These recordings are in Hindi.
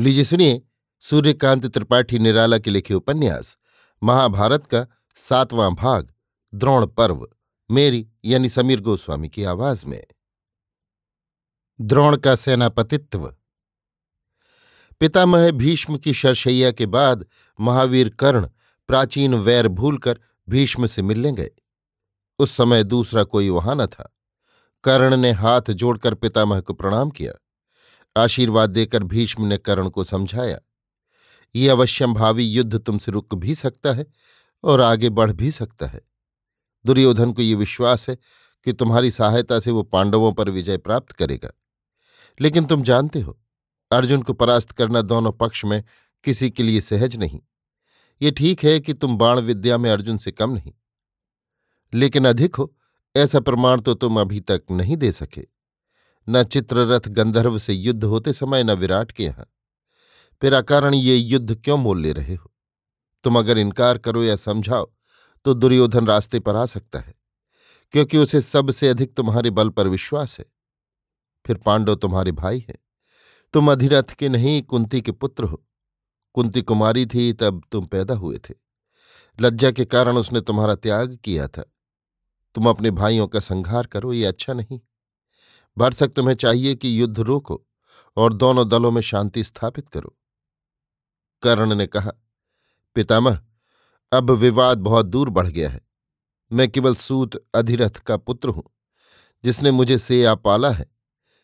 लीजिए, सुनिए। सूर्यकांत त्रिपाठी, निराला के लिखे उपन्यास। महाभारत का सातवां भाग, द्रोण पर्व। मेरी, यानी समीर गोस्वामी की आवाज़ में। द्रोण का सेनापतित्व। पितामह भीष्म की शरशैया के बाद महावीर कर्ण प्राचीन वैर भूलकर भीष्म से मिलने गए। उस समय दूसरा कोई वहाँ न था। कर्ण ने हाथ जोड़कर पितामह को प्रणाम किया। आशीर्वाद देकर भीष्म ने कर्ण को समझाया, ये अवश्यम भावी युद्ध तुमसे रुक भी सकता है और आगे बढ़ भी सकता है। दुर्योधन को ये विश्वास है कि तुम्हारी सहायता से वो पांडवों पर विजय प्राप्त करेगा। लेकिन तुम जानते हो, अर्जुन को परास्त करना दोनों पक्ष में किसी के लिए सहज नहीं। ये ठीक है कि तुम बाण विद्या में अर्जुन से कम नहीं। लेकिन अधिक हो, ऐसा प्रमाण तो तुम अभी तक नहीं दे सके। न चित्ररथ गंधर्व से युद्ध होते समय न विराट के यहाँ। फिर अकारण, ये युद्ध क्यों मोल ले रहे हो? तुम अगर इनकार करो या समझाओ तो दुर्योधन रास्ते पर आ सकता है, क्योंकि उसे सबसे अधिक तुम्हारे बल पर विश्वास है। फिर पांडव तुम्हारे भाई हैं। तुम अधिरथ के नहीं, कुंती के पुत्र हो। कुंती कुमारी थी, तब तुम पैदा हुए थे। लज्जा के कारण उसने तुम्हारा त्याग किया था। तुम अपने भाइयों का संहार करो, ये अच्छा नहीं। भरसक तुम्हें चाहिए कि युद्ध रोको और दोनों दलों में शांति स्थापित करो। कर्ण ने कहा, पितामह, अब विवाद बहुत दूर बढ़ गया है। मैं केवल सूत अधिरथ का पुत्र हूँ, जिसने मुझे सेया पाला है।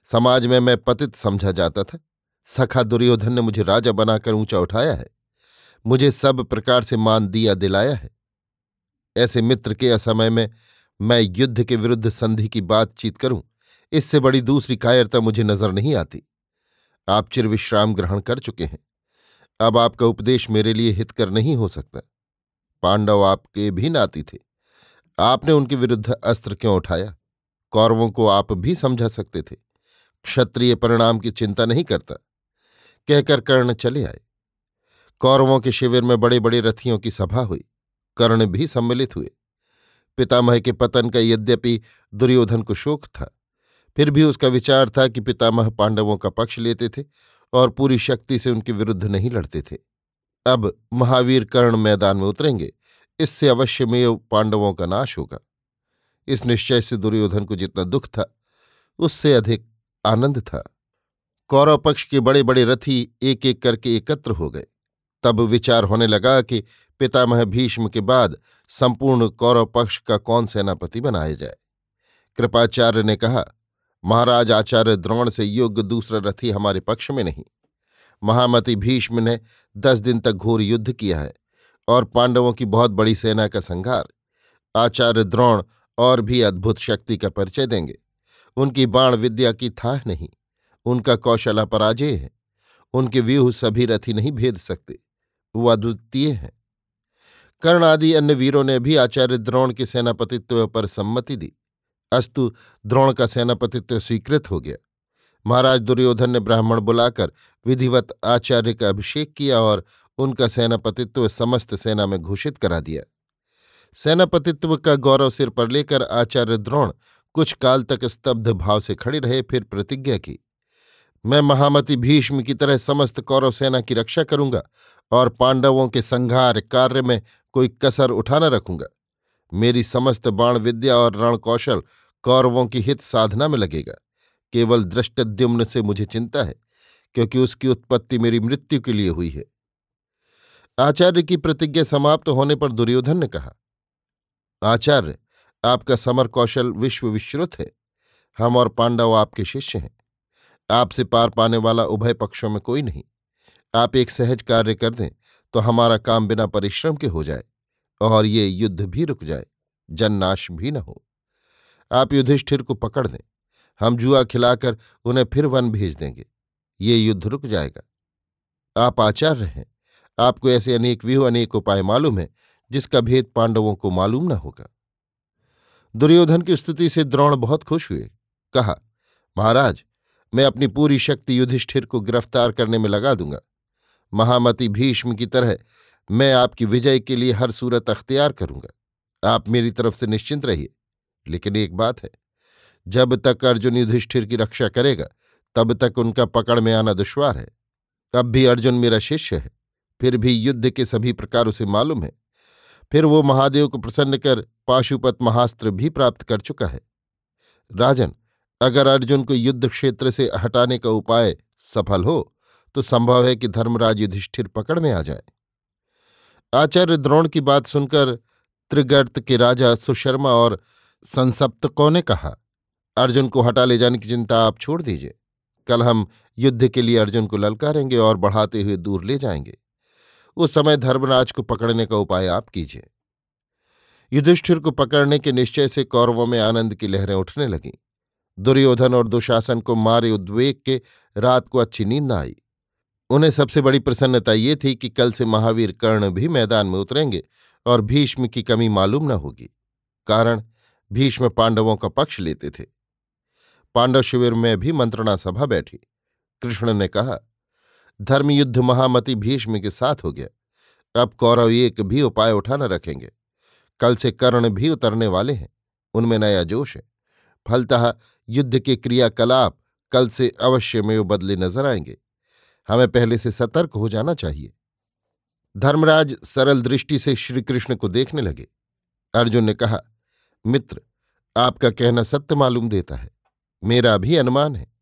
समाज में मैं पतित समझा जाता था। सखा दुर्योधन ने मुझे राजा बनाकर ऊँचा उठाया है। मुझे सब प्रकार से मान दिया दिलाया है। ऐसे मित्र के असमय में मैं युद्ध के विरुद्ध संधि की बातचीत करूँ इससे बड़ी दूसरी कायरता मुझे नज़र नहीं आती। आप चिर विश्राम ग्रहण कर चुके हैं। अब आपका उपदेश मेरे लिए हितकर नहीं हो सकता। पांडव आपके भी नाती थे। आपने उनके विरुद्ध अस्त्र क्यों उठाया? कौरवों को आप भी समझा सकते थे। क्षत्रिय परिणाम की चिंता नहीं करता। कहकर कर्ण चले आए। कौरवों के शिविर में बड़े बड़े रथियों की सभा हुई। कर्ण भी सम्मिलित हुए। पितामह के पतन का यद्यपि दुर्योधन को शोक था। फिर भी उसका विचार था कि पितामह पांडवों का पक्ष लेते थे और पूरी शक्ति से उनके विरुद्ध नहीं लड़ते थे। अब महावीर कर्ण मैदान में उतरेंगे, इससे अवश्य में पांडवों का नाश होगा। इस निश्चय से दुर्योधन को जितना दुख था, उससे अधिक आनंद था। कौरव पक्ष के बड़े बड़े रथी एक एक करके एकत्र हो गए। तब विचार होने लगा कि पितामह भीष्म के बाद संपूर्ण कौरव पक्ष का कौन सेनापति बनाया जाए। कृपाचार्य ने कहा महाराज आचार्य द्रोण से योग्य दूसरा रथी हमारे पक्ष में नहीं। महामति भीष्म ने दस दिन तक घोर युद्ध किया है और पांडवों की बहुत बड़ी सेना का संघार आचार्य द्रोण और भी अद्भुत शक्ति का परिचय देंगे। उनकी बाण विद्या की थाह नहीं, उनका कौशल अपराजय है, उनके व्यूह सभी रथी नहीं भेद सकते, वो अद्वितीय हैं। कर्ण आदि अन्य वीरों ने भी आचार्य द्रोण के सेनापतित्व पर सम्मति दी। अस्तु द्रोण का सेनापतित्व स्वीकृत हो गया। महाराज दुर्योधन ने ब्राह्मण बुलाकर विधिवत आचार्य का अभिषेक किया और उनका सेनापतित्व समस्त सेना में घोषित करा दिया। सेनापतित्व का गौरव सिर पर लेकर आचार्य द्रोण कुछ काल तक स्तब्ध भाव से खड़े रहे, फिर प्रतिज्ञा की। मैं महामति भीष्म की तरह समस्त कौरव सेना की रक्षा करूँगा और पांडवों के संघार कार्य में कोई कसर उठाना रखूँगा। मेरी समस्त बाण विद्या और रण कौशल कौरवों की हित साधना में लगेगा। केवल दृष्टद्युम्न से मुझे चिंता है, क्योंकि उसकी उत्पत्ति मेरी मृत्यु के लिए हुई है। आचार्य की प्रतिज्ञा समाप्त होने पर दुर्योधन ने कहा, आचार्य, आपका समर कौशल विश्व विश्रुत है। हम और पांडव आपके शिष्य हैं। आपसे पार पाने वाला उभय पक्षों में कोई नहीं। आप एक सहज कार्य कर दें तो हमारा काम बिना परिश्रम के हो जाए, और ये युद्ध भी रुक जाए, जननाश भी न हो। आप युधिष्ठिर को पकड़ दें। हम जुआ खिलाकर उन्हें फिर वन भेज देंगे। ये युद्ध रुक जाएगा। आप आचार्य हैं। आपको ऐसे अनेक व्यूह, अनेक उपाय मालूम है, जिसका भेद पांडवों को मालूम न होगा। दुर्योधन की स्थिति से द्रोण बहुत खुश हुए। कहा, महाराज, मैं अपनी पूरी शक्ति युधिष्ठिर को गिरफ़्तार करने में लगा दूँगा। महामति भीष्म की तरह मैं आपकी विजय के लिए हर सूरत अख्तियार करूँगा। आप मेरी तरफ़ से निश्चिंत रहिए। लेकिन एक बात है, जब तक अर्जुन युधिष्ठिर की रक्षा करेगा, तब तक उनका पकड़ में आना दुश्वार है। अब भी अर्जुन मेरा शिष्य है, फिर भी युद्ध के सभी प्रकार उसे मालूम है। फिर वो महादेव को प्रसन्न कर पाशुपत महास्त्र भी प्राप्त कर चुका है। राजन, अगर अर्जुन को युद्ध क्षेत्र से हटाने का उपाय सफल हो तो संभव है कि धर्मराज युधिष्ठिर पकड़ में आ जाए। आचार्य द्रोण की बात सुनकर त्रिगर्त के राजा सुशर्मा और संसप्तकों ने कहा, अर्जुन को हटा ले जाने की चिंता आप छोड़ दीजिए। कल हम युद्ध के लिए अर्जुन को ललकारेंगे और बढ़ाते हुए दूर ले जाएँगे। उस समय धर्मराज को पकड़ने का उपाय आप कीजिए। युधिष्ठिर को पकड़ने के निश्चय से कौरवों में आनंद की लहरें उठने लगीं। दुर्योधन और दुशासन को मारे उद्वेग के रात को अच्छी नींद न आई। उन्हें सबसे बड़ी प्रसन्नता ये थी कि कल से महावीर कर्ण भी मैदान में उतरेंगे और भीष्म की कमी मालूम न होगी। कारण भीष्म पांडवों का पक्ष लेते थे। पांडव शिविर में भी मंत्रणा सभा बैठी। कृष्ण ने कहा, धर्मयुद्ध महामति भीष्म के साथ हो गया। अब कौरव एक भी उपाय उठा न रखेंगे। कल से कर्ण भी उतरने वाले हैं। उनमें नया जोश है। फलतः युद्ध के क्रियाकलाप कल से अवश्य में बदले नज़र आएँगे। हमें पहले से सतर्क हो जाना चाहिए। धर्मराज सरल दृष्टि से श्रीकृष्ण को देखने लगे। अर्जुन ने कहा मित्र, आपका कहना सत्य मालूम देता है। मेरा भी अनुमान है।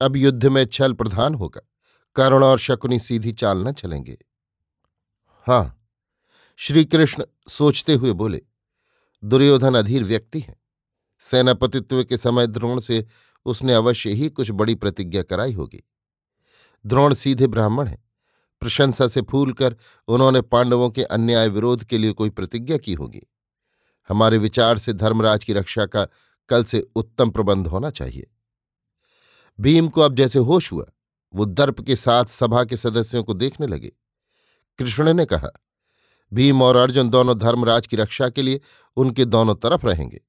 अब युद्ध में छल प्रधान होगा। करुण और शकुनी सीधी चाल न चलेंगे। हाँ, श्रीकृष्ण सोचते हुए बोले, दुर्योधन अधीर व्यक्ति है। सेनापतित्व के समय द्रोण से उसने अवश्य ही कुछ बड़ी प्रतिज्ञा कराई होगी। द्रोण सीधे ब्राह्मण हैं। प्रशंसा से फूलकर उन्होंने पांडवों के अन्याय विरोध के लिए कोई प्रतिज्ञा की होगी। हमारे विचार से धर्मराज की रक्षा का कल से उत्तम प्रबंध होना चाहिए। भीम को अब जैसे होश हुआ, वो दर्प के साथ सभा के सदस्यों को देखने लगे। कृष्ण ने कहा, भीम और अर्जुन दोनों धर्मराज की रक्षा के लिए उनके दोनों तरफ़ रहेंगे।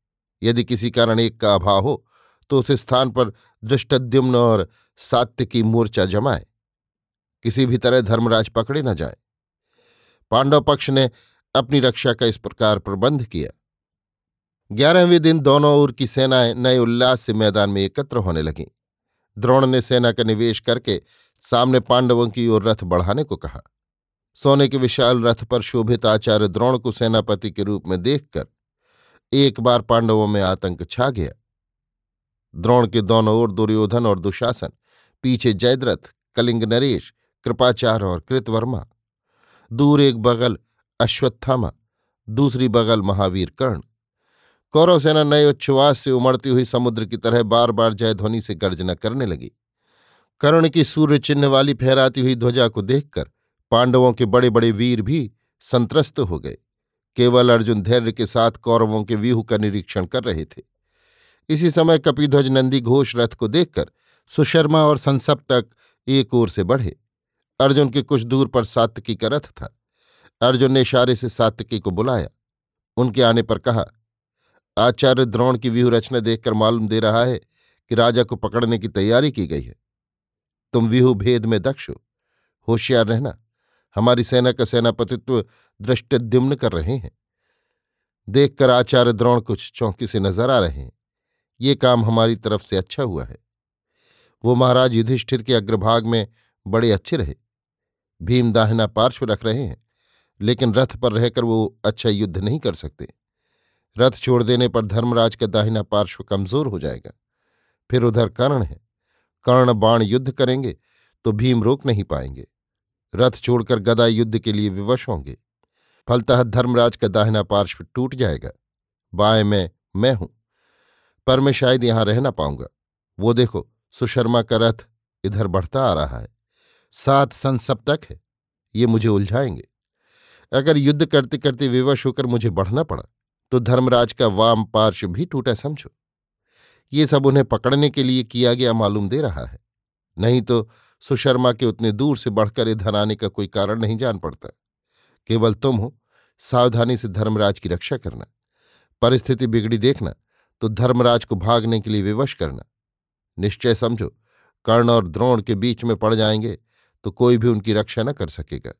यदि किसी कारण एक का अभाव हो तो उस स्थान पर दृष्टद्युम्न और सात्य की मूर्चा जमाए। किसी भी तरह धर्मराज पकड़े न जाए। पांडव पक्ष ने अपनी रक्षा का इस प्रकार प्रबंध किया। ग्यारहवें दिन दोनों ओर की सेनाएँ नए उल्लास से मैदान में एकत्र होने लगीं। द्रोण ने सेना का निवेश करके सामने पांडवों की ओर रथ बढ़ाने को कहा। सोने के विशाल रथ पर शोभित आचार्य द्रोण को सेनापति के रूप में देखकर एक बार पांडवों में आतंक छा गया। द्रोण के दोनों ओर दुर्योधन और दुशासन, पीछे जयद्रथ, कलिंग नरेश, कृपाचार्य और कृतवर्मा। दूर एक बगल अश्वत्थामा, दूसरी बगल महावीर कर्ण। कौरव सेना नए उच्छ्वास से उमड़ती हुई समुद्र की तरह बार बार जयध्वनि से गर्जना करने लगी। कर्ण की सूर्य चिन्ह वाली फहराती हुई ध्वजा को देखकर पांडवों के बड़े बड़े वीर भी संत्रस्त हो गए। केवल अर्जुन धैर्य के साथ कौरवों के व्यूह का निरीक्षण कर रहे थे। इसी समय कपिध्वज नंदी घोष रथ को देखकर सुशर्मा और संसप तक एक ओर से बढ़े। अर्जुन के कुछ दूर पर सात्विकी का रथ था। अर्जुन ने इशारे से सात्विकी को बुलाया। उनके आने पर कहा आचार्य द्रोण की व्यूह रचना देखकर मालूम दे रहा है कि राजा को पकड़ने की तैयारी की गई है। तुम व्यूह भेद में दक्ष हो। होशियार रहना। हमारी सेना का सेनापतित्व दृष्टिद्युम्न कर रहे हैं। देखकर आचार्य द्रोण कुछ चौंकी से नज़र आ रहे हैं। ये काम हमारी तरफ़ से अच्छा हुआ है। वो महाराज युधिष्ठिर के अग्रभाग में बड़े अच्छे रहे। भीम दाहिना पार्श्व रख रहे हैं, लेकिन रथ पर रहकर वो अच्छा युद्ध नहीं कर सकते। रथ छोड़ देने पर धर्मराज का दाहिना पार्श्व कमज़ोर हो जाएगा। फिर उधर कर्ण है। कर्ण बाण युद्ध करेंगे तो भीम रोक नहीं पाएँगे। रथ छोड़कर गदा युद्ध के लिए विवश होंगे। फलतः धर्मराज का दाहिना पार्श्व टूट जाएगा। बाएँ में मैं हूँ। पर मैं शायद यहाँ रह ना पाऊँगा। वो देखो, सुशर्मा का रथ इधर बढ़ता आ रहा है। सात संसप्तक है। ये मुझे उलझाएँगे। अगर युद्ध करते करते विवश होकर मुझे बढ़ना पड़ा तो धर्मराज का वाम पार्श्व भी टूटा, समझो। ये सब उन्हें पकड़ने के लिए किया गया मालूम दे रहा है। नहीं तो सुशर्मा के उतने दूर से बढ़कर इधर आने का कोई कारण नहीं जान पड़ता। केवल तुम हो, सावधानी से धर्मराज की रक्षा करना। परिस्थिति बिगड़ी देखना तो धर्मराज को भागने के लिए विवश करना। निश्चय समझो, कर्ण और द्रोण के बीच में पड़ जाएँगे तो कोई भी उनकी रक्षा न कर सकेगा।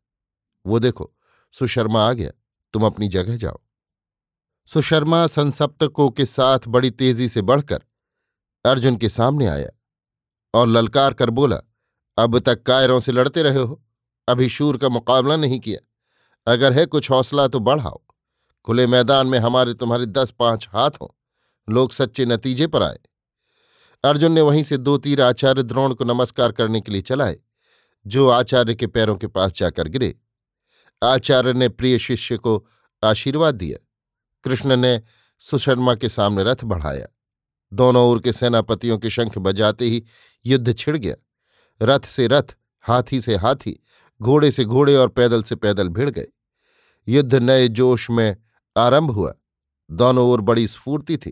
वो देखो, सुशर्मा आ गया, तुम अपनी जगह जाओ। सुशर्मा संसप्तकों के साथ बड़ी तेज़ी से बढ़कर अर्जुन के सामने आया और ललकार कर बोला, अब तक कायरों से लड़ते रहे हो, अभी शूर का मुकाबला नहीं किया। अगर है कुछ हौसला तो बढ़ाओ। खुले मैदान में हमारे तुम्हारे दस पाँच हाथ हों, लोग सच्चे नतीजे पर आए। अर्जुन ने वहीं से दो तीर आचार्य द्रोण को नमस्कार करने के लिए चलाए, जो आचार्य के पैरों के पास जाकर गिरे। आचार्य ने प्रिय शिष्य को आशीर्वाद दिया। कृष्ण ने सुशर्मा के सामने रथ बढ़ाया। दोनों ओर के सेनापतियों के शंख बजाते ही युद्ध छिड़ गया। रथ से रथ, हाथी से हाथी, घोड़े से घोड़े और पैदल से पैदल भिड़ गए। युद्ध नए जोश में आरंभ हुआ। दोनों ओर बड़ी स्फूर्ति थी।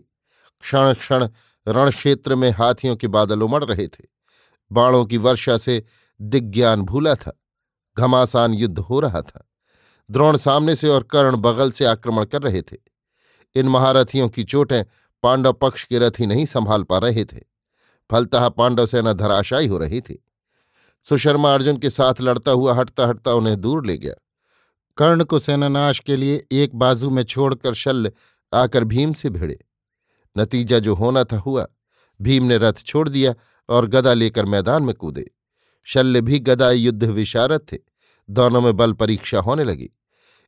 क्षण क्षण रणक्षेत्र में हाथियों के बादल उमड़ रहे थे। बाणों की वर्षा से दिग्ज्ञान भूला था। घमासान युद्ध हो रहा था। द्रोण सामने से और कर्ण बगल से आक्रमण कर रहे थे। इन महारथियों की चोटें पांडव पक्ष के रथी नहीं संभाल पा रहे थे। फलतः पांडव सेना धराशायी हो रही थी। सुशर्मा अर्जुन के साथ लड़ता हुआ हटता हटता उन्हें दूर ले गया। कर्ण को सेनानाश के लिए एक बाजू में छोड़कर शल्य आकर भीम से भिड़े। नतीजा जो होना था हुआ। भीम ने रथ छोड़ दिया और गदा लेकर मैदान में कूदे। शल्य भी गदा युद्ध विशारद थे। दोनों में बल परीक्षा होने लगी।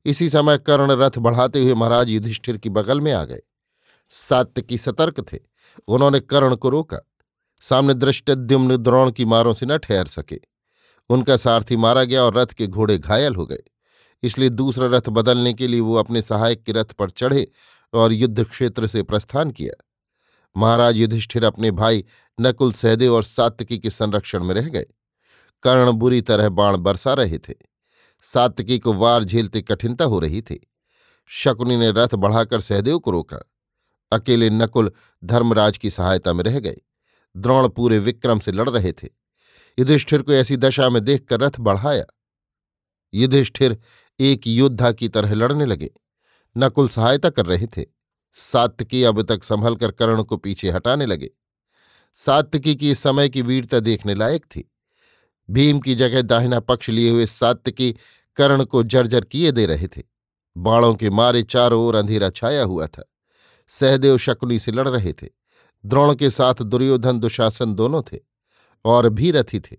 इसी समय कर्ण रथ बढ़ाते हुए महाराज युधिष्ठिर की बगल में आ गए। सात्य सतर्क थे। उन्होंने कर्ण को रोका। सामने दृष्टद्युम्न द्रोण की मारों से न ठहर सके। उनका सारथी मारा गया और रथ के घोड़े घायल हो गए। इसलिए दूसरा रथ बदलने के लिए वो अपने सहायक के रथ पर चढ़े और युद्ध क्षेत्र से प्रस्थान किया। महाराज युधिष्ठिर अपने भाई नकुल सहदेव और सात्विकी के संरक्षण में रह गए। कर्ण बुरी तरह बाण बरसा रहे थे। सात्विकी को वार झेलते कठिनता हो रही थी। शकुनी ने रथ बढ़ाकर सहदेव को रोका। अकेले नकुल धर्मराज की सहायता में रह गए। द्रोण पूरे विक्रम से लड़ रहे थे। युधिष्ठिर को ऐसी दशा में देखकर रथ बढ़ाया। युधिष्ठिर एक योद्धा की तरह लड़ने लगे। नकुल सहायता कर रहे थे। सात्विकी अब तक संभल कर कर्ण को पीछे हटाने लगे। सात्विकी की इस समय की वीरता देखने लायक थी। भीम की जगह दाहिना पक्ष लिए हुए सात्विकी कर्ण को जर्जर किए दे रहे थे। बाणों के मारे चारों ओर अंधेरा छाया हुआ था। सहदेव शकुनी से लड़ रहे थे। द्रोण के साथ दुर्योधन, दुशासन दोनों थे और भी रथी थे।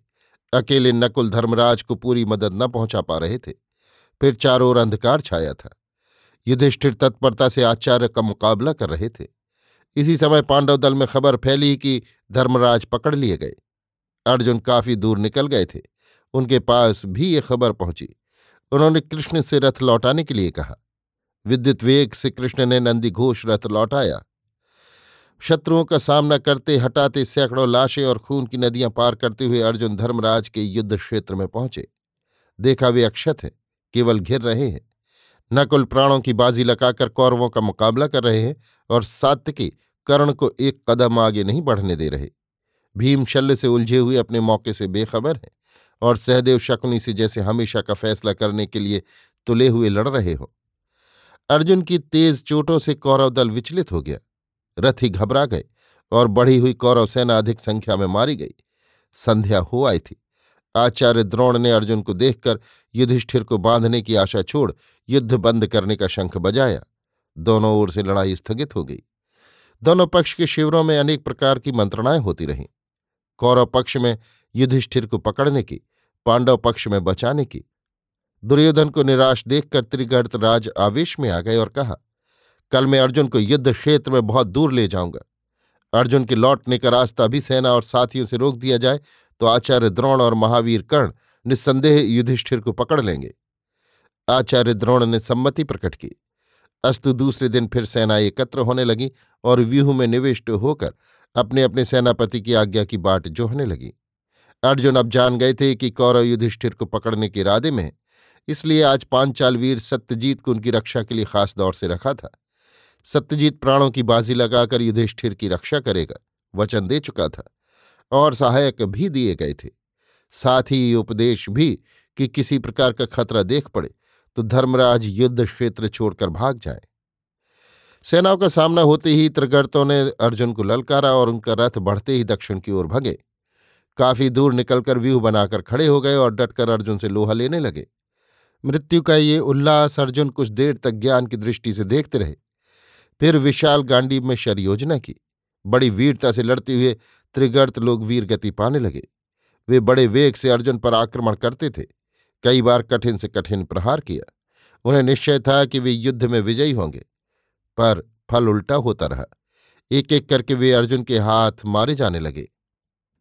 अकेले नकुल धर्मराज को पूरी मदद न पहुँचा पा रहे थे। फिर चारों ओर अंधकार छाया था। युधिष्ठिर तत्परता से आचार्य का मुकाबला कर रहे थे। इसी समय पांडव दल में खबर फैली कि धर्मराज पकड़ लिए गए। अर्जुन काफ़ी दूर निकल गए थे। उनके पास भी ये खबर पहुँची। उन्होंने कृष्ण से रथ लौटाने के लिए कहा। विद्युत वेग से कृष्ण ने नंदी घोष रथ लौटाया। शत्रुओं का सामना करते, हटाते सैकड़ों लाशें और खून की नदियाँ पार करते हुए अर्जुन धर्मराज के युद्ध क्षेत्र में पहुँचे। देखा वे अक्षत है, केवल घिर रहे हैं। नकुल प्राणों की बाजी लगाकर कौरवों का मुकाबला कर रहे हैं और सात्यकी कर्ण को एक कदम आगे नहीं बढ़ने दे रहे। भीम शल्य से उलझे हुए अपने मौके से बेखबर हैं और सहदेव शकुनी से जैसे हमेशा का फैसला करने के लिए तुले हुए लड़ रहे हो। अर्जुन की तेज चोटों से कौरव दल विचलित हो गया। रथी घबरा गए और बढ़ी हुई कौरव सेना अधिक संख्या में मारी गई। संध्या हो आई थी। आचार्य द्रोण ने अर्जुन को देखकर युधिष्ठिर को बांधने की आशा छोड़ युद्ध बंद करने का शंख बजाया। दोनों ओर से लड़ाई स्थगित हो गई। दोनों पक्ष के शिविरों में अनेक प्रकार की मंत्रणाएँ होती रहीं। कौरव पक्ष में युधिष्ठिर को पकड़ने की, पांडव पक्ष में बचाने की। दुर्योधन को निराश देखकर त्रिगर्त राज आवेश में आ गए और कहा, कल मैं अर्जुन को युद्ध क्षेत्र में बहुत दूर ले जाऊँगा। अर्जुन के लौटने का रास्ता भी सेना और साथियों से रोक दिया जाए तो आचार्य द्रोण और महावीर कर्ण निस्संदेह युधिष्ठिर को पकड़ लेंगे। आचार्य द्रोण ने सम्मति प्रकट की। अस्तु दूसरे दिन फिर सेना एकत्र होने लगी और व्यूह में निविष्ट होकर अपने अपने सेनापति की आज्ञा की बाट जोहने लगी। अर्जुन अब जान गए थे कि कौरव युधिष्ठिर को पकड़ने के इरादे में इसलिए आज पांचाल वीर सत्यजीत को उनकी रक्षा के लिए खास दौर से रखा था। सत्यजीत प्राणों की बाजी लगाकर युधिष्ठिर की रक्षा करेगा, वचन दे चुका था, और सहायक भी दिए गए थे। साथ ही उपदेश भी कि किसी प्रकार का खतरा देख पड़े तो धर्मराज युद्ध क्षेत्र छोड़कर भाग जाए। सेनाओं का सामना होते ही त्रिगर्तों ने अर्जुन को ललकारा और उनका रथ बढ़ते ही दक्षिण की ओर भगे। काफ़ी दूर निकलकर व्यूह बनाकर खड़े हो गए और डटकर अर्जुन से लोहा लेने लगे। मृत्यु का ये उल्लास अर्जुन कुछ देर तक ज्ञान की दृष्टि से देखते रहे। फिर विशाल गांडी में शर योजना की। बड़ी वीरता से लड़ते हुए त्रिगर्त लोग वीर गति पाने लगे। वे बड़े वेग से अर्जुन पर आक्रमण करते थे। कई बार कठिन से कठिन प्रहार किया। उन्हें निश्चय था कि वे युद्ध में विजयी होंगे। पर फल उल्टा होता रहा। एक एक करके वे अर्जुन के हाथ मारे जाने लगे,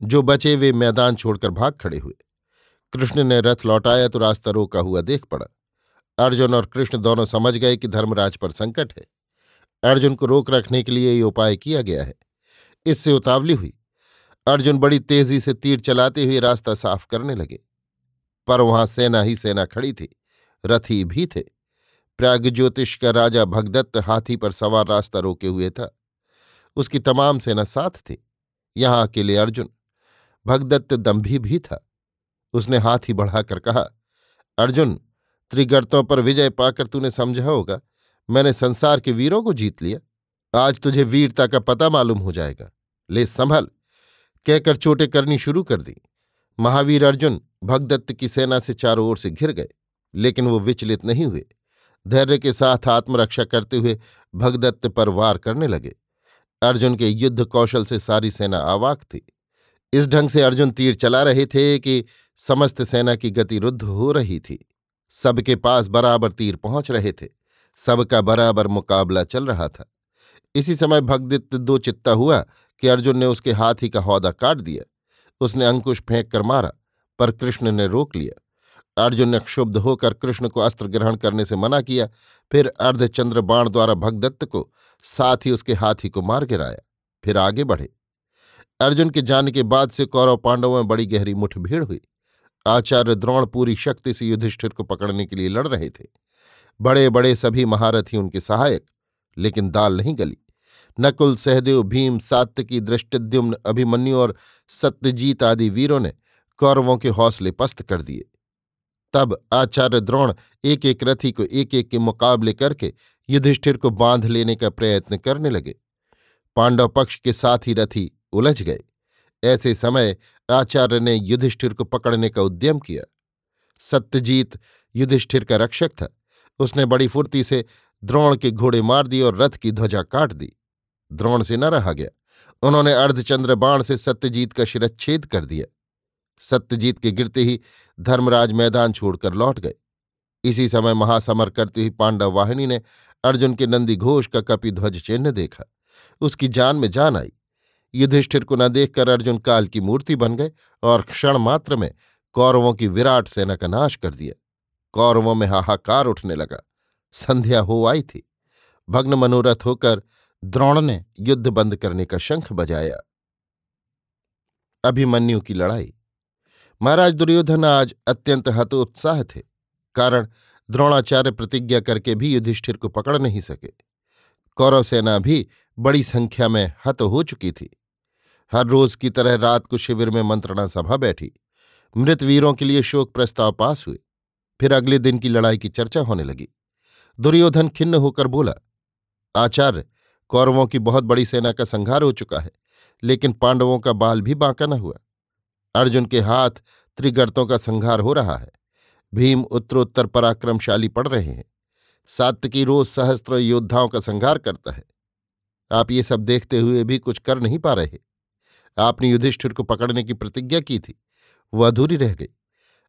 जो बचे वे मैदान छोड़कर भाग खड़े हुए। कृष्ण ने रथ लौटाया तो रास्ता रोका हुआ देख पड़ा। अर्जुन और कृष्ण दोनों समझ गए कि धर्मराज पर संकट है। अर्जुन को रोक रखने के लिए ये उपाय किया गया है। इससे उतावली हुई। अर्जुन बड़ी तेज़ी से तीर चलाते हुए रास्ता साफ़ करने लगे। पर वहाँ सेना ही सेना खड़ी थी, रथी भी थे। प्राग ज्योतिष का राजा भगदत्त हाथी पर सवार रास्ता रोके हुए था। उसकी तमाम सेना साथ थी। यहाँ अकेले अर्जुन, भगदत्त दम्भी भी था। उसने हाथी बढ़ाकर कहा, अर्जुन, त्रिगर्तों पर विजय पाकर तूने समझा होगा, मैंने संसार के वीरों को जीत लिया। आज तुझे वीरता का पता मालूम हो जाएगा। ले, संभल। कहकर चोटें करनी शुरू कर दी। महावीर अर्जुन भगदत्त की सेना से चारों ओर से घिर गए, लेकिन वो विचलित नहीं हुए। धैर्य के साथ आत्मरक्षा करते हुए भगदत्त पर वार करने लगे। अर्जुन के युद्ध कौशल से सारी सेना आवाक थी। इस ढंग से अर्जुन तीर चला रहे थे कि समस्त सेना की गति रुद्ध हो रही थी। सबके पास बराबर तीर पहुँच रहे थे। सबका बराबर मुकाबला चल रहा था। इसी समय भगदित्त दो चित्ता हुआ कि अर्जुन ने उसके हाथी का हौदा काट दिया। उसने अंकुश फेंक कर मारा, पर कृष्ण ने रोक लिया। अर्जुन ने क्षुब्ध होकर कृष्ण को अस्त्र ग्रहण करने से मना किया, फिर अर्धचंद्र बाण द्वारा भगदत्त को साथ ही उसके हाथी को मार गिराया, फिर आगे बढ़े। अर्जुन के जाने के बाद से कौरव पांडवों में बड़ी गहरी मुठभेड़ हुई। आचार्य द्रोण पूरी शक्ति से युधिष्ठिर को पकड़ने के लिए लड़ रहे थे। बड़े बड़े सभी महारथी उनके सहायक, लेकिन दाल नहीं गली। नकुल, सहदेव, भीम सात्विकी दृष्टिद्युम्न, अभिमन्यु और सत्यजीत आदि वीरों ने कौरवों के हौसले पस्त कर दिए। तब आचार्य द्रोण एक एक रथी को एक एक के मुकाबले करके युधिष्ठिर को बाँध लेने का प्रयत्न करने लगे। पांडव पक्ष के साथ ही रथी उलझ गए। ऐसे समय आचार्य ने युधिष्ठिर को पकड़ने का उद्यम किया। सत्यजीत युधिष्ठिर का रक्षक था। उसने बड़ी फुर्ती से द्रोण के घोड़े मार दिए और रथ की ध्वजा काट दी। द्रोण से न रहा गया। उन्होंने अर्धचंद्र बाण से सत्यजीत का शिरच्छेद कर दिया। सत्यजीत के गिरते ही धर्मराज मैदान छोड़कर लौट गए। इसी समय महासमर करती हुई पांडव वाहिनी ने अर्जुन के नंदी घोष का कपिध्वज चिन्ह देखा। उसकी जान में जान आई। युधिष्ठिर को न देखकर अर्जुन काल की मूर्ति बन गए और क्षण मात्र में कौरवों की विराट सेना का नाश कर दिया। कौरवों में हाहाकार उठने लगा। संध्या हो आई थी। भग्न मनोरथ होकर द्रोण ने युद्ध बंद करने का शंख बजाया। अभिमन्यु की लड़ाई। महाराज दुर्योधन आज अत्यंत हतोत्साह थे, कारण द्रोणाचार्य प्रतिज्ञा करके भी युधिष्ठिर को पकड़ नहीं सके। कौरव सेना भी बड़ी संख्या में हत हो चुकी थी। हर रोज की तरह रात को शिविर में मंत्रणा सभा बैठी। मृत वीरों के लिए शोक प्रस्ताव पास हुए। फिर अगले दिन की लड़ाई की चर्चा होने लगी। दुर्योधन खिन्न होकर बोला, आचार्य, कौरवों की बहुत बड़ी सेना का संहार हो चुका है, लेकिन पांडवों का बाल भी बांका न हुआ। अर्जुन के हाथ त्रिगर्तों का संहार हो रहा है। भीम उत्तरोत्तर पराक्रमशाली पड़ रहे हैं। सात्विकी रोज सहस्त्र योद्धाओं का संहार करता है। आप ये सब देखते हुए भी कुछ कर नहीं पा रहे। आपने युधिष्ठिर को पकड़ने की प्रतिज्ञा की थी। वह अधूरी रह गई।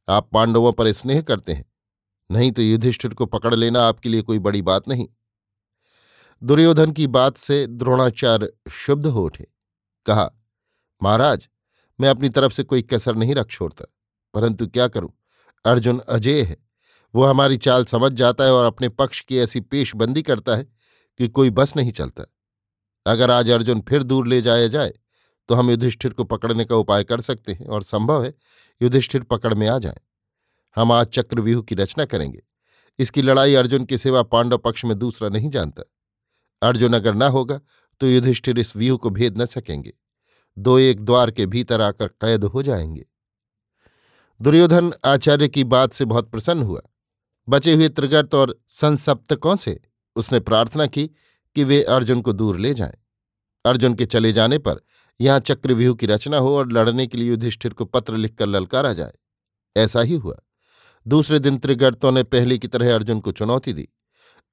आप पांडवों पर स्नेह करते हैं। नहीं तो युधिष्ठिर को पकड़ लेना आपके लिए कोई बड़ी बात नहीं। दुर्योधन की बात से द्रोणाचार्य शुद्ध हो उठे। कहा, महाराज मैं अपनी तरफ़ से कोई कसर नहीं रख छोड़ता, परंतु क्या करूँ? अर्जुन अजय है। वो हमारी चाल समझ जाता है और अपने पक्ष की ऐसी पेशबंदी करता है कि कोई बस नहीं चलता। अगर आज अर्जुन फिर दूर ले जाया जाए तो हम युधिष्ठिर को पकड़ने का उपाय कर सकते हैं और संभव है युधिष्ठिर पकड़ में आ जाए। हम आज चक्रव्यूह की रचना करेंगे। इसकी लड़ाई अर्जुन के सिवा पांडव पक्ष में दूसरा नहीं जानता। अर्जुन अगर न होगा तो युधिष्ठिर इस व्यूह को भेद न सकेंगे। दो एक द्वार के भीतर आकर कैद हो जाएँगे। दुर्योधन आचार्य की बात से बहुत प्रसन्न हुआ। बचे हुए त्रिगर्त और संसप्तकों से? उसने प्रार्थना की कि वे अर्जुन को दूर ले जाएँ। अर्जुन के चले जाने पर यहाँ चक्रव्यूह की रचना हो और लड़ने के लिए युधिष्ठिर को पत्र लिखकर ललकारा जाए। ऐसा ही हुआ। दूसरे दिन त्रिगर्तों ने पहले की तरह अर्जुन को चुनौती दी।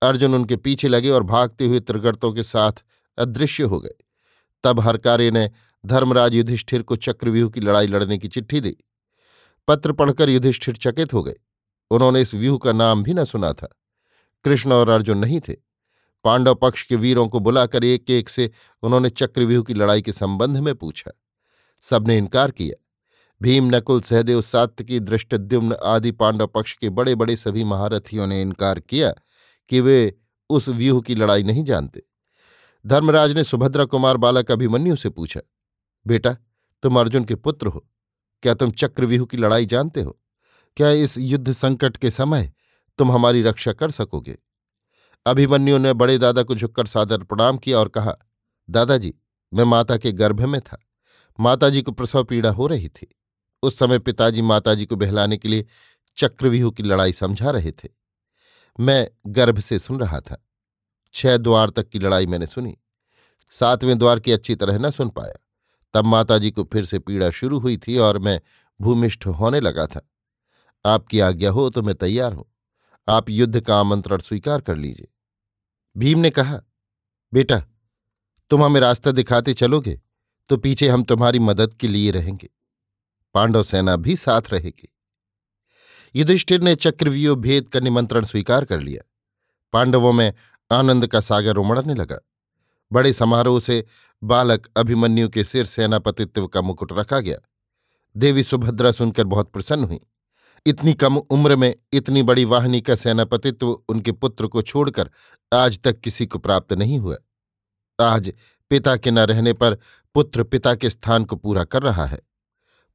अर्जुन उनके पीछे लगे और भागते हुए त्रिगर्तों के साथ अदृश्य हो गए। तब हरकार्य ने धर्मराज युधिष्ठिर को चक्रव्यूह की लड़ाई लड़ने की चिट्ठी दी। पत्र पढ़कर युधिष्ठिर चकित हो गए। उन्होंने इस व्यूह का नाम भी न सुना था। कृष्ण और अर्जुन नहीं थे। पांडव पक्ष के वीरों को बुलाकर एक एक से उन्होंने चक्रव्यूह की लड़ाई के संबंध में पूछा। सबने इनकार किया। भीम, नकुल, सहदेव, सात्विकी दृष्टद्युम्न आदि पांडव पक्ष के बड़े बड़े सभी महारथियों ने इनकार किया कि वे उस व्यूह की लड़ाई नहीं जानते। धर्मराज ने सुभद्रा कुमार बालक अभिमन्यु से पूछा बेटा, तुम अर्जुन के पुत्र हो। क्या तुम चक्रव्यूह की लड़ाई जानते हो? क्या इस युद्ध संकट के समय तुम हमारी रक्षा कर सकोगे? अभिमन्यु ने बड़े दादा को झुककर सादर प्रणाम किया और कहा, दादाजी, मैं माता के गर्भ में था। माताजी को प्रसव पीड़ा हो रही थी। उस समय पिताजी माताजी को बहलाने के लिए चक्रव्यूह की लड़ाई समझा रहे थे। मैं गर्भ से सुन रहा था। छह द्वार तक की लड़ाई मैंने सुनी। सातवें द्वार की अच्छी तरह न सुन पाया। तब माताजी को फिर से पीड़ा शुरू हुई थी और मैं भूमिष्ठ होने लगा था। आपकी आज्ञा हो तो मैं तैयार हूँ। आप युद्ध का आमंत्रण स्वीकार कर लीजिए। भीम ने कहा, बेटा, तुम हमें रास्ता दिखाते चलोगे तो पीछे हम तुम्हारी मदद के लिए रहेंगे। पांडव सेना भी साथ रहेगी। युधिष्ठिर ने चक्रव्यूह भेद का निमंत्रण स्वीकार कर लिया। पांडवों में आनंद का सागर उमड़ने लगा। बड़े समारोह से बालक अभिमन्यु के सिर सेनापतित्व का मुकुट रखा गया। देवी सुभद्रा सुनकर बहुत प्रसन्न हुई। इतनी कम उम्र में इतनी बड़ी वाहिनी का सेनापतित्व उनके पुत्र को छोड़कर आज तक किसी को प्राप्त नहीं हुआ। आज पिता के न रहने पर पुत्र पिता के स्थान को पूरा कर रहा है।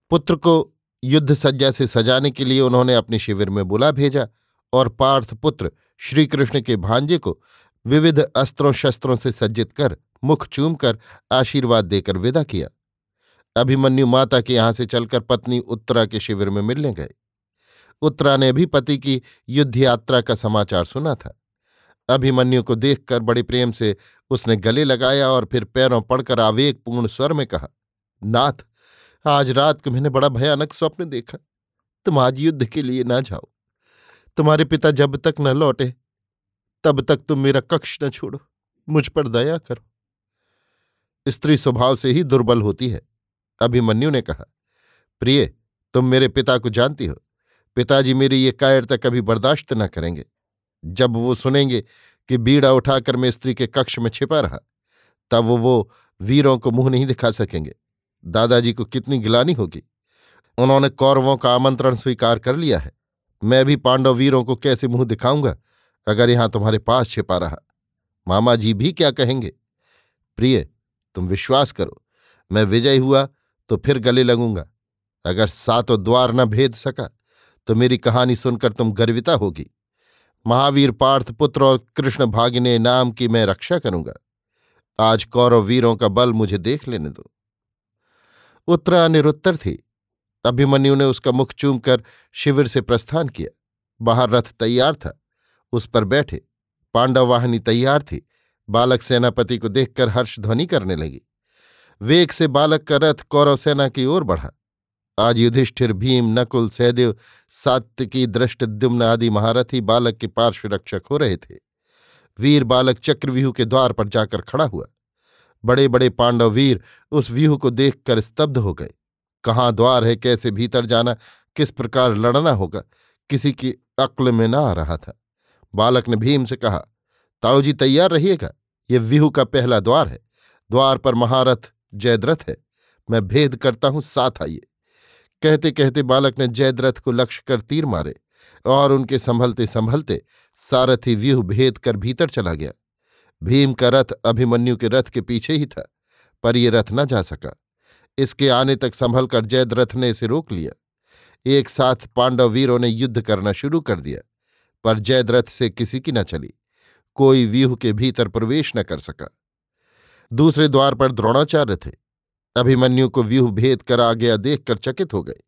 पुत्र को युद्ध सज्जा से सजाने के लिए उन्होंने अपने शिविर में बुला भेजा और पार्थ पुत्र श्रीकृष्ण के भांजे को विविध अस्त्रों शस्त्रों से सज्जित कर मुख चूमकर आशीर्वाद देकर विदा किया। अभिमन्यु माता के यहाँ से चलकर पत्नी उत्तरा के शिविर में मिलने गए। उत्तरा ने भी पति की युद्ध यात्रा का समाचार सुना था। अभिमन्यु को देखकर बड़े प्रेम से उसने गले लगाया और फिर पैरों पड़कर आवेगपूर्ण स्वर में कहा, नाथ, आज रात को मैंने बड़ा भयानक स्वप्न देखा। तुम आज युद्ध के लिए ना जाओ। तुम्हारे पिता जब तक न लौटे, तब तक तुम मेरा कक्ष न छोड़ो। मुझ पर दया करो। स्त्री स्वभाव से ही दुर्बल होती है अभिमन्यु ने कहा। प्रिय तुम मेरे पिता को जानती हो। पिताजी मेरी ये कायरता कभी बर्दाश्त न करेंगे। जब वो सुनेंगे कि बीड़ा उठाकर मैं स्त्री के कक्ष में छिपा रहा तब वो, वो वीरों को मुँह नहीं दिखा सकेंगे। दादाजी को कितनी गिलानी होगी। उन्होंने कौरवों का आमंत्रण स्वीकार कर लिया है। मैं भी पांडव वीरों को कैसे मुँह दिखाऊँगा अगर यहाँ तुम्हारे पास छिपा रहा? मामा जी भी क्या कहेंगे? प्रिय तुम विश्वास करो, मैं विजय हुआ तो फिर गले लगूँगा। अगर सातों द्वार न भेद सका तो मेरी कहानी सुनकर तुम गर्विता होगी। महावीर पार्थ पुत्र और कृष्ण भागिने नाम की मैं रक्षा करूँगा। आज कौरव वीरों का बल मुझे देख लेने दो। उत्तरा निरुत्तर थी। अभिमन्यु ने उसका मुख चूम कर शिविर से प्रस्थान किया। बाहर रथ तैयार था। उस पर बैठे। पांडव वाहिनी तैयार थी। बालक सेनापति को देखकर हर्ष ध्वनि करने लगी। वेग से बालक का रथ कौरव सेना की ओर बढ़ा। आज युधिष्ठिर, भीम, नकुल, सहदेव, सात्विकी दृष्टद्युम्न आदि महारथी बालक के पार्श्व रक्षक हो रहे थे। वीर बालक चक्रव्यूह के द्वार पर जाकर खड़ा हुआ। बड़े बड़े पांडव वीर उस व्यूह को देखकर स्तब्ध हो गए। कहाँ द्वार है, कैसे भीतर जाना, किस प्रकार लड़ना होगा, किसी की अक्ल में न आ रहा था। बालक ने भीम से कहा, ताऊ जी, तैयार रहिएगा? ये व्यूह का पहला द्वार है। द्वार पर महारथ जयद्रथ है। मैं भेद करता हूँ साथ आइए कहते कहते बालक ने जयद्रथ को लक्ष्य कर तीर मारे और उनके संभलते संभलते सारथी व्यूह भेद कर भीतर चला गया। भीम का रथ अभिमन्यु के रथ के पीछे ही था, पर यह रथ न जा सका। इसके आने तक संभल कर जयद्रथ ने इसे रोक लिया। एक साथ पांडव वीरों ने युद्ध करना शुरू कर दिया, पर जयद्रथ से किसी की न चली। कोई व्यूह के भीतर प्रवेश न कर सका। दूसरे द्वार पर द्रोणाचार्य थे। अभिमन्यु को व्यूह भेद कर आ गया देखकर चकित हो गए।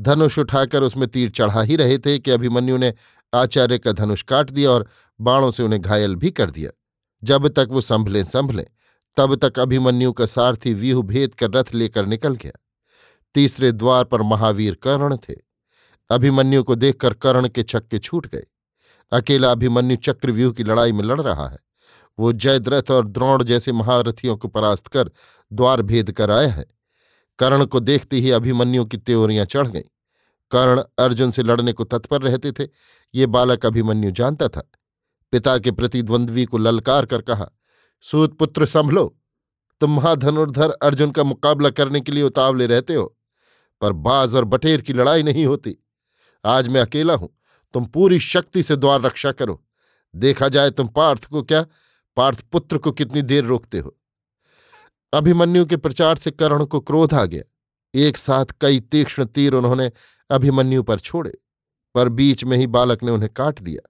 धनुष उठाकर उसमें तीर चढ़ा ही रहे थे कि अभिमन्यु ने आचार्य का धनुष काट दिया और बाणों से उन्हें घायल भी कर दिया। जब तक वो संभले संभले, तब तक अभिमन्यु का सारथी व्यूह भेद कर रथ लेकर निकल गया। तीसरे द्वार पर महावीर कर्ण थे। अभिमन्यु को देखकर कर्ण के छक्के छूट गए। अकेला अभिमन्यु चक्रव्यूह की लड़ाई में लड़ रहा है। वो जयद्रथ और द्रोण जैसे महारथियों को परास्त कर द्वार भेद कर आया है। कर्ण को देखते ही अभिमन्यु की त्योरियाँ चढ़ गईं। कर्ण अर्जुन से लड़ने को तत्पर रहते थे। ये बालक अभिमन्यु जानता था। पिता के प्रतिद्वंद्वी को ललकार कर कहा, सूत पुत्र, संभलो। तुम महाधनुर्धर अर्जुन का मुकाबला करने के लिए उतावले रहते हो, पर बाज और बटेर की लड़ाई नहीं होती। आज मैं अकेला हूँ। तुम पूरी शक्ति से द्वार रक्षा करो। देखा जाए तुम पार्थ को क्या? पार्थ पुत्र को कितनी देर रोकते हो? अभिमन्यु के प्रचार से कर्ण को क्रोध आ गया। एक साथ कई तीक्ष्ण तीर उन्होंने अभिमन्यु पर छोड़े, पर बीच में ही बालक ने उन्हें काट दिया